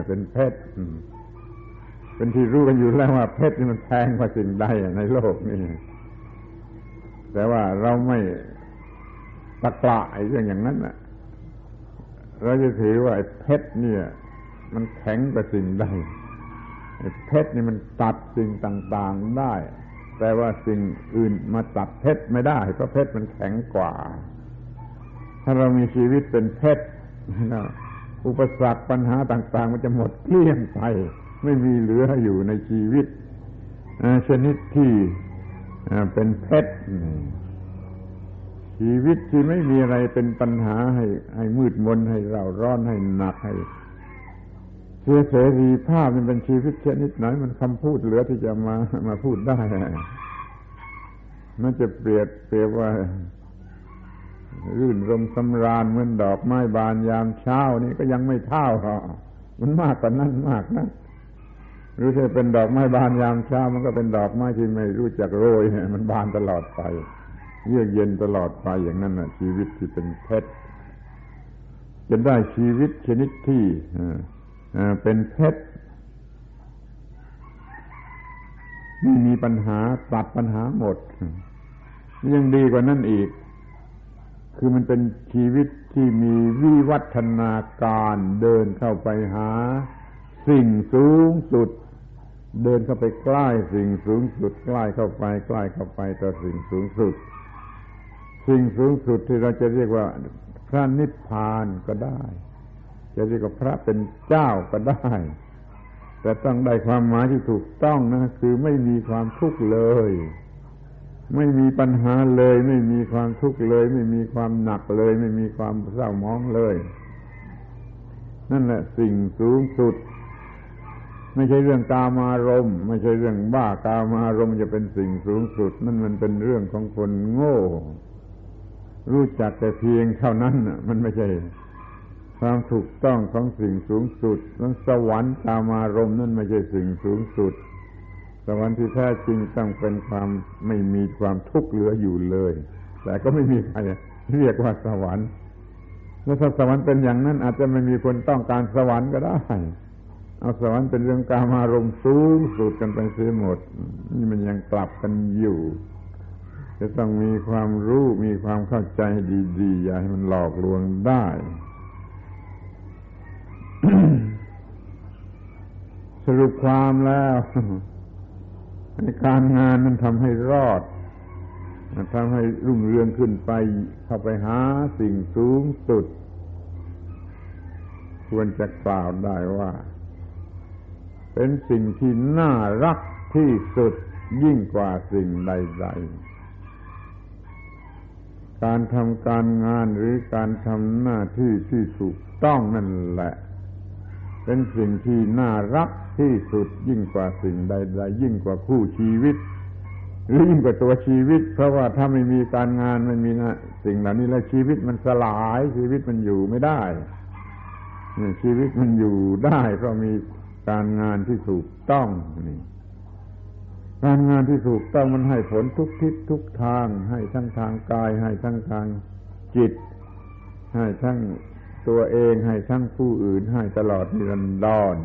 เป็นเพชรเป็นที่รู้กันอยู่แล้วว่าเพชรนี่มันแพงกว่าสิ่งใดในโลกนี้แต่ว่าเราไม่ตะกละไอ้เรื่องอย่างนั้นน่ะ เราจะถือว่าไอ้เพชรเนี่ย มันแข็งกว่าสิ่งใดไอ้เพชรนี่มันตัดสิ่งต่าง ๆได้ แต่ว่าสิ่งอื่นมาตัดเพชรไม่ได้ เพราะเพชรมันแข็งกว่า ถ้าเรามีชีวิตเป็นเพชรอุปสรรคปัญหาต่าง ๆ มันจะหมดเกลี้ยงไป ไม่มีเหลืออยู่ในชีวิตชนิดที่เป็นเพชรชีวิตที่ไม่มีอะไรเป็นปัญหาให้ให้มืดมนให้เราร้อนให้หนักให้ เสียเสรีภาพมันเป็นชีวิตชนิดไหนมันคำพูดเหลือที่จะมามาพูดได้มันจะเปรียบเปรียบว่ารื่นรมสำราญเหมือนดอกไม้บานยามเช้านี่ก็ยังไม่เท่ามันมากกว่านั้นมากนะหรือถ้าเป็นดอกไม้บานยามเช้า มันก็เป็นดอกไม้ที่ไม่รู้จักโรยมันบานตลอดไปเยือกเย็นตลอดไปอย่างนั้นนะชีวิตที่เป็นเพชรจะได้ชีวิตชนิดที่ เป็นเพชรไม่มีปัญหาตัดปัญหาหมด ยังดีกว่านั้นอีก คือมันเป็นชีวิตที่มีวิวัฒนาการเดินเข้าไปหา สิ่งสูงสุด เดินเข้าไปใกล้สิ่งสูงสุด ใกล้เข้าไป ใกล้เข้าไปต่อสิ่งสูงสุด สิ่งสูงสุดที่เราจะเรียกว่าพระนิพพานก็ได้ จะเรียกว่าพระเป็นเจ้าก็ได้ แต่ต้องได้ความหมายที่ถูกต้องนะ คือไม่มีความทุกข์เลย ไม่มีปัญหาเลย ไม่มีความทุกข์เลย ไม่มีความหนักเลย ไม่มีความเศร้ามองเลย นั่นแหละสิ่งสูงสุด ไม่ใช่เรื่องกามารมณ์ไม่ใช่เรื่องบ้ากามารมณ์จะเป็นสิ่งสูงสุด นั่นมันเป็นเรื่องของคนโง่ รู้จักแต่เพียงเท่านั้นมันไม่ใช่ ความถูกต้องของสิ่งสูงสุด นั้นสวรรค์กามารมณ์นั่นไม่ใช่สิ่งสูงสุด สวรรค์ที่แท้จริงต้องเป็นความไม่มีความทุกข์เหลืออยู่เลย แต่ก็ไม่มีใครเรียกว่าสวรรค์แล้วถ้าสวรรค์เป็นอย่างนั้นอาจจะไม่มีคนต้องการสวรรค์ก็ได้ เอาสวรรค์เป็นเรื่องการมารมสูงสุดกันไปเสียหมด นี่มันยังกลับกันอยู่ จะต้องมีความรู้มีความเข้าใจดีๆอย่าให้มันหลอกลวงได้ สรุปความแล้วในการงานนั้นทำให้รอดทำให้รุ่งเรืองขึ้นไป เข้าไปหาสิ่งสูงสุด ควรจะกล่าวได้ว่า เป็นสิ่งที่น่ารักที่สุดยิ่งกว่าสิ่งใด ๆ การทำการงานหรือการทำหน้าที่ที่ถูกต้องนั่นแหละ เป็นสิ่งที่น่ารักที่สุดยิ่งกว่าสิ่งใด ๆ ยิ่งกว่าคู่ชีวิต หรือยิ่งกว่าตัวชีวิต เพราะว่าถ้าไม่มีการงานไม่มีนะสิ่งเหล่านี้แล้วชีวิตมันสลายชีวิตมันอยู่ไม่ได้ชีวิตมันอยู่ได้เพราะมีการงานที่ถูกต้องนี่การงานที่ถูกต้องมันให้ผลทุกทิศทุกทาง ให้ทั้งทางกาย ให้ทั้งทางจิต ให้ทั้ง ตัวเองให้ทั้งผู้อื่นให้ตลอดนิรันดร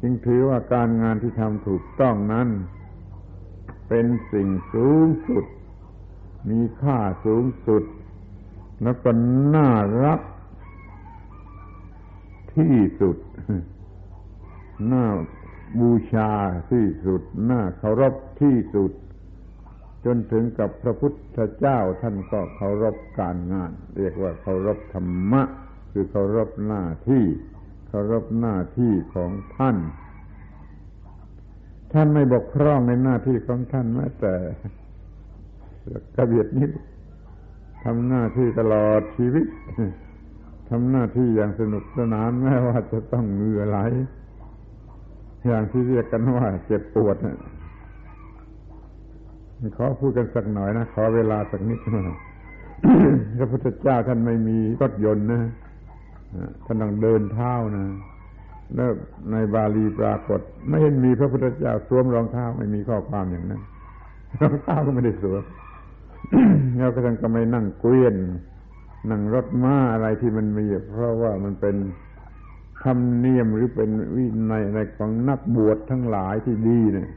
จึงถือว่าการงานที่ทำถูกต้องนั้น เป็นสิ่งสูงสุด มีค่าสูงสุด แล้วก็น่ารักที่สุด น่าบูชาที่สุด น่าเคารพที่สุด จนถึงกับพระพุทธเจ้าท่านก็เคารพการงาน เรียกว่าเคารพธรรมะ คือเคารพหน้าที่ เคารพหน้าที่ของท่าน ท่านไม่บกพร่องในหน้าที่ของท่านแม้แต่กระเบียดนิ้วทำหน้าที่ตลอดชีวิตทำหน้าที่อย่างสนุกสนานแม้ว่าจะต้องเหงื่อไหลอย่างที่เรียกกันว่าเจ็บปวดนะ ขอพูดกันสักหน่อยนะ ขอเวลาสักนิดนะพระพุทธเจ้าท่านไม่มีรถยนต์นะท่านต้องเดินเท้านะแล้วในบาลีปรากฏ ไม่เห็นมีพระพุทธเจ้าสวมรองเท้าไม่มีข้อความอย่างนั้นรองเท้าก็ไม่ได้สวมแล้วก็ท่านก็ไม่นั่งเกวียน นั่งรถม้าอะไรที่มันมีเพราะว่ามันเป็นธรรมเนียมหรือเป็นวินัยอะไรของนักบวชทั้งหลายที่ดีเนี่ย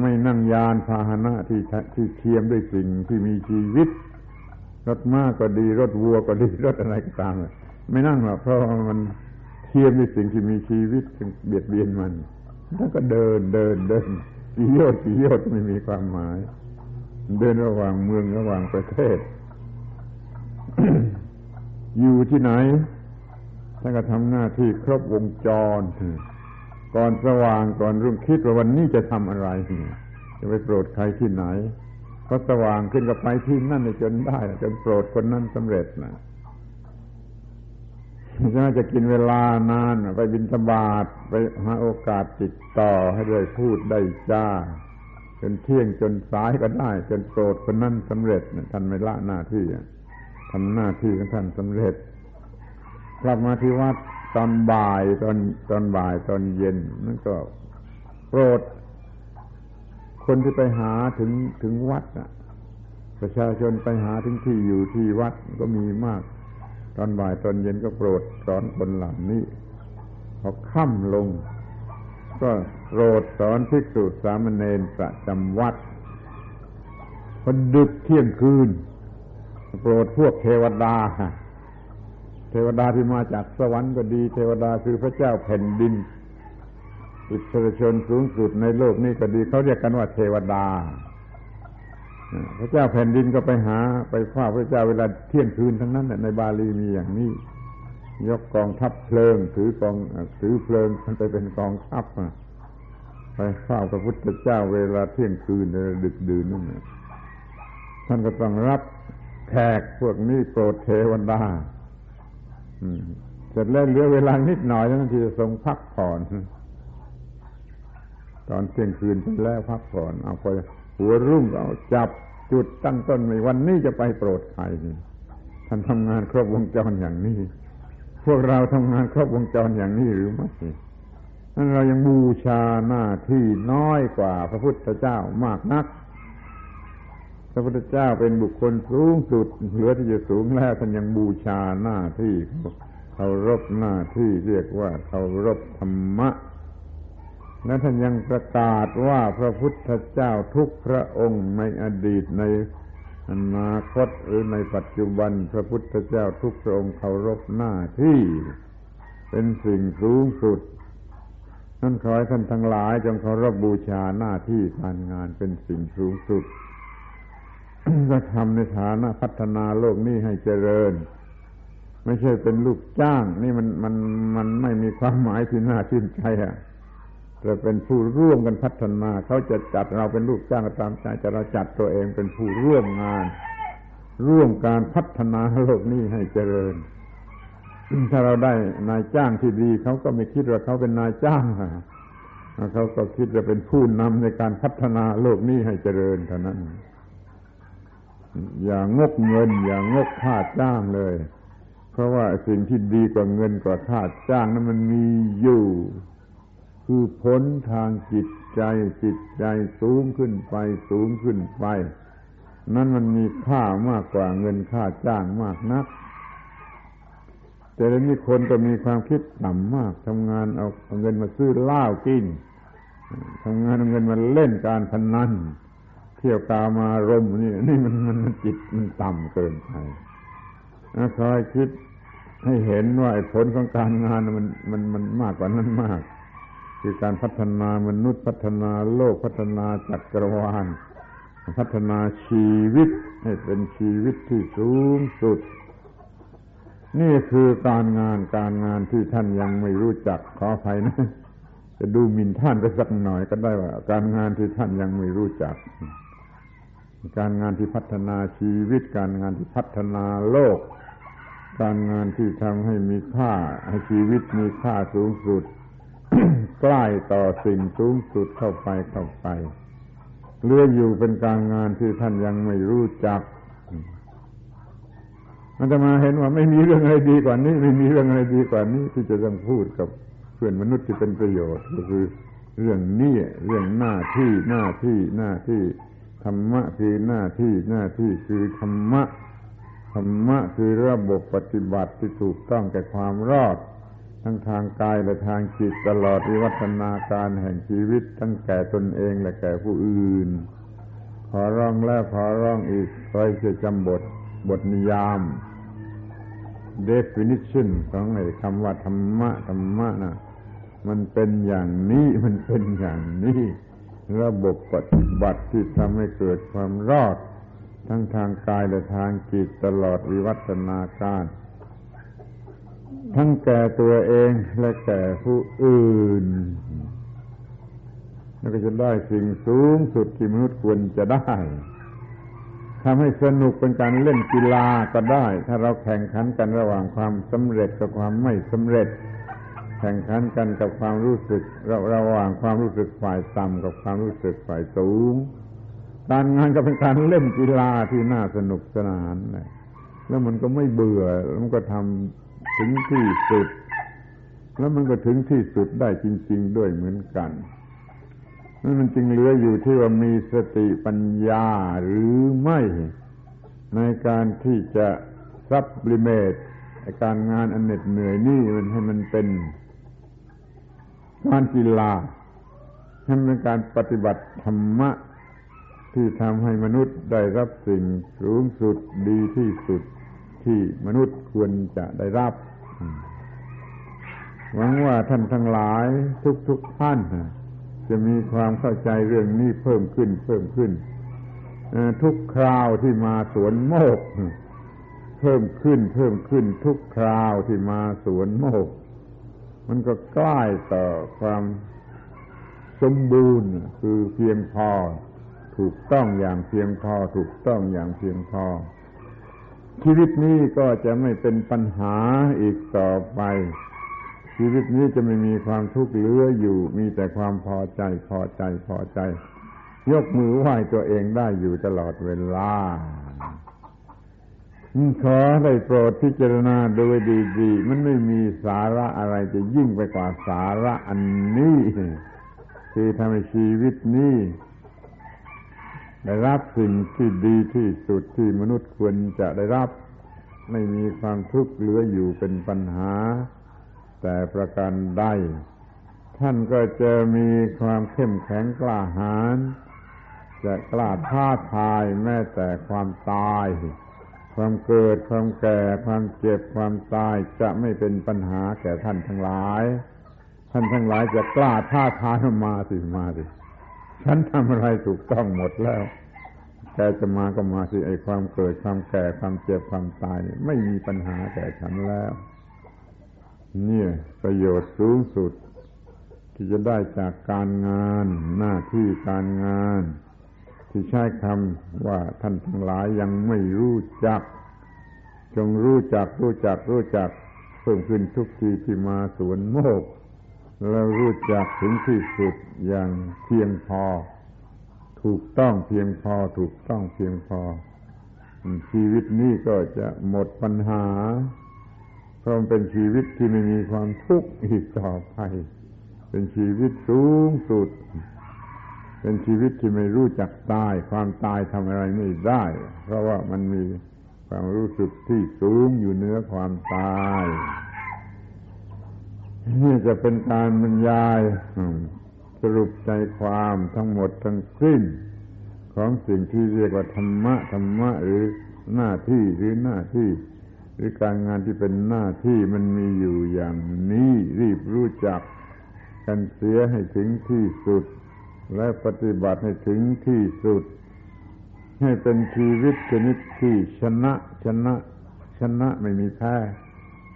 ไม่นั่งยานพาหนะที่ที่เทียมด้วยสิ่งที่มีชีวิต รถม้าก็ดี รถวัวก็ดี รถอะไรก็ตามไม่นั่งหรอกเพราะมันเทียมในสิ่งที่มีชีวิตเบียดเบียนมันแล้วก็เดินเดินเดินกี่โยชน์กี่โยชน์ไม่มีความหมาย เดินระหว่างเมืองระหว่างประเทศ อยู่ที่ไหนท่านก็ทำหน้าที่ครบวงจร ก่อนสว่างก่อนรุ่งคิดว่าวันนี้จะทำอะไรจะไปโปรดใครที่ไหนพอสว่างขึ้นก็ไปที่นั่นจนได้จนโปรดคนนั้นสำเร็จนะจะจะกินเวลานานไปบินสบาทไปหาโอกาสติดต่อให้ได้พูดได้จ้า จนเที่ยงจนสายก็ได้ จนโปรดคนนั้นสำเร็จท่านไม่ละหน้าที่ทำหน้าที่ของท่านสำเร็จ กลับมาที่วัด ตอนบ่ายตอนตอนบ่ายตอนเย็นนั่นก็โปรด คนที่ไปหาถึงถึงวัดอะประชาชนไปหาถึงที่อยู่ที่วัดก็มีมาก ตอนบ่ายตอนเย็นก็โปรดสอนคนเหล่านี้พอค่ำลง ก็โปรดสอนภิกษุสามเณรประจำวัดพอดึกเที่ยงคืน โปรดพวกเทวดา เทวดาที่มาจากสวรรค์ก็ดี เทวดาคือพระเจ้าแผ่นดิน อิสระชนสูงสุดในโลกนี้ก็ดีเขาเรียกกันว่าเทวดา พระเจ้าแผ่นดินก็ไปหา ไปเฝ้าพระเจ้าเวลาเที่ยงคืนทั้งนั้นในบาลีมีอย่างนี้ ยกกองทัพเพลิงถือกองถือเพลิงมันไปเป็นกองทัพไปเฝ้าพระพุทธเจ้าเวลาเที่ยงคืนในดึกดื่นนั่นท่านก็ต้องรับแขกพวกนี้โปรดเทวดา เสร็จแล้วเหลือเวลานิดหน่อยท่านที่จะทรงพักผ่อน ตอนเที่ยงคืนไปแล้วพักผ่อน เอาไปหัวรุ่งเอาจับจุดตั้งต้นไม่วันนี้จะไปโปรดใครท่านทำงานครบวงจรอย่างนี้ พวกเราทำงานครบวงจรอย่างนี้หรือไม่นั่นเรายังบูชาหน้าที่น้อยกว่าพระพุทธเจ้ามากนัก ระพุทธเจ้าเป็นบุคคลสูงสุด เหลือที่จะสูงแล้วท่านยังบูชาหน้าที่เคารพหน้าที่เรียกว่าเคารพธรรมะ และท่านยังประกาศว่าพระพุทธเจ้าทุกพระองค์ในอดีตในอนาคตหรือในปัจจุบัน พระพุทธเจ้าทุกพระองค์เคารพหน้าที่ เป็นสิ่งสูงสุดนั่นขอให้ท่านทั้งหลายจงเคารพบูชาหน้าที่การงานเป็นสิ่งสูงสุด ก็ทำในฐานะพัฒนาโลกนี้ให้เจริญ ไม่ใช่เป็นลูกจ้าง นี่มันมันมันไม่มีความหมายที่น่าชื่นใจอะจะเป็นผู้ร่วมกันพัฒนา เขาจะจัดเราเป็นลูกจ้างก็ตามใจจะเราจัดตัวเองเป็นผู้ร่วมงาน ร่วมการพัฒนาโลกนี้ให้เจริญ ถ้าเราได้นายจ้างที่ดี เขาก็ไม่คิดว่าเขาเป็นนายจ้างเขาก็คิดจะเป็นผู้นำในการพัฒนาโลกนี้ให้เจริญเท่านั้น อย่างงกเงิน อย่างงกค่าจ้างเลย เพราะว่าสิ่งที่ดีกว่าเงินกว่าค่าจ้างนั้นมันมีอยู่ คือผลทางจิตใจจิตใจสูงขึ้นไป สูงขึ้นไป นั้นมันมีค่ามากกว่าเงินค่าจ้างมากนัก แต่แล้วมีคนก็มีความคิดต่ำมากทำงานเอาเอาเงินมาซื้อเหล้ากินทำงานเอาเงินมาเล่นการพนนัน เที่ยวกามารมนี่นี่มันมันจิตมันต่ำเกินไปคอยคิดให้เห็นว่าผลของการงานมันมันมันมากกว่านั้นมาก คือการพัฒนามนุษย์พัฒนาโลกพัฒนาจักรวาล พัฒนาชีวิต ให้เป็นชีวิตที่สูงสุด นี่คือการงานการงานที่ท่านยังไม่รู้จักขออภัยนะจะดูหมิ่นท่านไปสักหน่อยก็ได้ว่า การงานที่ท่านยังไม่รู้จัก การงานที่พัฒนาชีวิต การงานที่พัฒนาโลก การงานที่ทำให้มีค่าให้ชีวิตมีค่าสูงสุด ใกล้ต่อสิ่งสูงสุดเข้าไปเข้าไปเลืออยู่เป็นการงานที่ท่านยังไม่รู้จักมันจะมาเห็นว่าไม่มีเรื่องอะไรดีกว่านี้ ไม่มีเรื่องอะไรดีกว่านี้ ที่จะต้องพูดกับเพื่อนมนุษย์ที่เป็นประโยชน์ ก็คือเรื่องนี้เรื่องหน้าที่หน้าที่หน้าที่ ธรรมะคือหน้าที่หน้าที่คือธรรมะธรรมะคือระบบปฏิบัติที่ถูกต้องแก่ความรอด ทั้งทางกายและทางจิตตลอดวิวัฒนาการแห่งชีวิต ทั้งแก่ตนเองและแก่ผู้อื่น ขอร้องแล้วขอร้องอีกคอยจะจำบทบทนิยาม definition ของไอ้คำว่าธรรมะธรรมะนะมันเป็นอย่างนี้มันเป็นอย่างนี้ ระบบปฏิบัติที่ทำให้เกิดความรอด ทั้งทางกายและทางจิตตลอดวิวัฒนาการ ทั้งแก่ตัวเองและแก่ผู้อื่นแล้วก็จะได้สิ่งสูงสุดที่มนุษย์ควรจะได้ทำให้สนุกเป็นการเล่นกีฬาก็ได้ ถ้าเราแข่งขันกันระหว่างความสำเร็จกับความไม่สำเร็จ แข่งขันกันกับความรู้สึกระระหว่างความรู้สึกฝ่ายต่ำกับความรู้สึกฝ่ายสูง การงานก็เป็นการเล่นกีฬาที่น่าสนุกสนานเลยแล้วมันก็ไม่เบื่อแล้วมันก็ทำถึงที่สุด แล้วมันก็ถึงที่สุดได้จริง ๆ ด้วยเหมือนกันนั่นมันจึงเหลืออยู่ที่ว่ามีสติปัญญาหรือไม่ ในการที่จะซับลิเมตการงานอันเหน็ดเหนื่อยนี่มันให้มันเป็น การกีฬาให้มันเป็นการปฏิบัติธรรมะที่ทำให้มนุษย์ได้รับสิ่งสูงสุดดีที่สุดที่มนุษย์ควรจะได้รับ หวังว่าท่านทั้งหลายทุกๆทท่าน จะมีความเข้าใจเรื่องนี้เพิ่มขึ้นเพิ่มขึ้น ทุกคราวที่มาสวนโมก เพิ่มขึ้นเพิ่มขึ้นทุกคราวที่มาสวนโมก มันก็ใกล้ต่อความสมบูรณ์คือเพียงพอ ถูกต้องอย่างเพียงพอ ถูกต้องอย่างเพียงพอ ชีวิตนี้ก็จะไม่เป็นปัญหาอีกต่อไป ชีวิตนี้จะไม่มีความทุกข์เหลืออยู่ มีแต่ความพอใจพอใจพอใจ ยกมือไหว้ตัวเองได้อยู่ตลอดเวลา ขอได้โปรดพิจารณาโดยดีๆ มันไม่มีสาระอะไรจะยิ่งไปกว่าสาระอันนี้คือทำให้ชีวิตนี้ได้รับสิ่งที่ดีที่สุดที่มนุษย์ควรจะได้รับ ไม่มีความทุกข์เหลืออยู่เป็นปัญหา แต่ประการใดท่านก็จะมีความเข้มแข็งกล้าหาญจะกล้าท้าทายแม้แต่ความตาย ความเกิด ความแก่ ความเจ็บ ความตายจะไม่เป็นปัญหาแก่ท่านทั้งหลาย ท่านทั้งหลายจะกล้าท้าทายมาสิมาสิฉันทำอะไรถูกต้องหมดแล้วแกจะมาก็มาสิไอความเกิด ความแก่ ความเจ็บ ความตายไม่มีปัญหาแก่ฉันแล้วเนี่ยประโยชน์สูงสุด ที่จะได้จากการงานหน้าที่การงาน ที่ใช้คำว่าท่านทั้งหลายยังไม่รู้จัก จงรู้จักรู้จักรู้จักเพิ่มขึ้นทุกทีที่มาสวนโมก แล้วรู้จักถึงที่สุดอย่างเพียงพอ ถูกต้องเพียงพอ ถูกต้องเพียงพอ ชีวิตนี้ก็จะหมดปัญหาเพราะเป็นชีวิตที่ไม่มีความทุกข์อีกต่อไป เป็นชีวิตสูงสุด เป็นชีวิตที่ไม่รู้จักตาย ความตายทำอะไรไม่ได้ เพราะว่ามันมีความรู้สึกที่สูงอยู่เหนือความตายนี่จะเป็นการบรรยายสรุปใจความทั้งหมดทั้งสิ้น ของสิ่งที่เรียกว่าธรรมะธรรมะหรือหน้าที่หรือหน้าที่ หรือการงานที่เป็นหน้าที่มันมีอยู่อย่างนี้รีบรู้จัก กันเสียให้ถึงที่สุด และปฏิบัติให้ถึงที่สุด ให้เป็นชีวิตชนิดที่ชนะชนะชนะไม่มีแพ้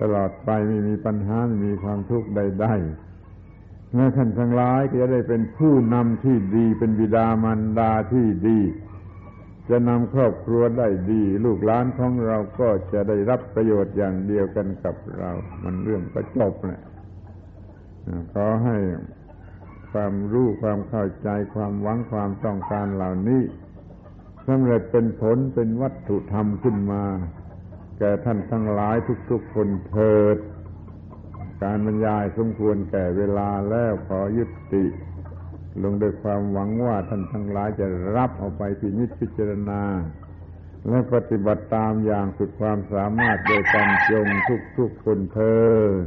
ตลอดไปไม่มีปัญหาไม่มีความทุกข์ใดๆแม้ท่านทั้งหลายก็จะได้เป็นผู้นำที่ดีเป็นบิดามารดาที่ดี จะนำครอบครัวได้ดี ลูกหลานของเราก็จะได้รับประโยชน์อย่างเดียวกันกับเรา มันเรื่องก็จบแหละขอให้ ความรู้ความเข้าใจความหวังความต้องการเหล่านี้สำเร็จเป็นผลเป็นวัตถุธรรมขึ้นมา แก่ท่านทั้งหลายทุกๆคนเถิด การบรรยายสมควรแก่เวลาแล้วขอยุติ ลงโดยความหวังว่าท่านทั้งหลายจะรับเอาไปพินิจพิจารณา และปฏิบัติตามอย่างสุดความสามารถโดยการจงทุกๆคนเทิน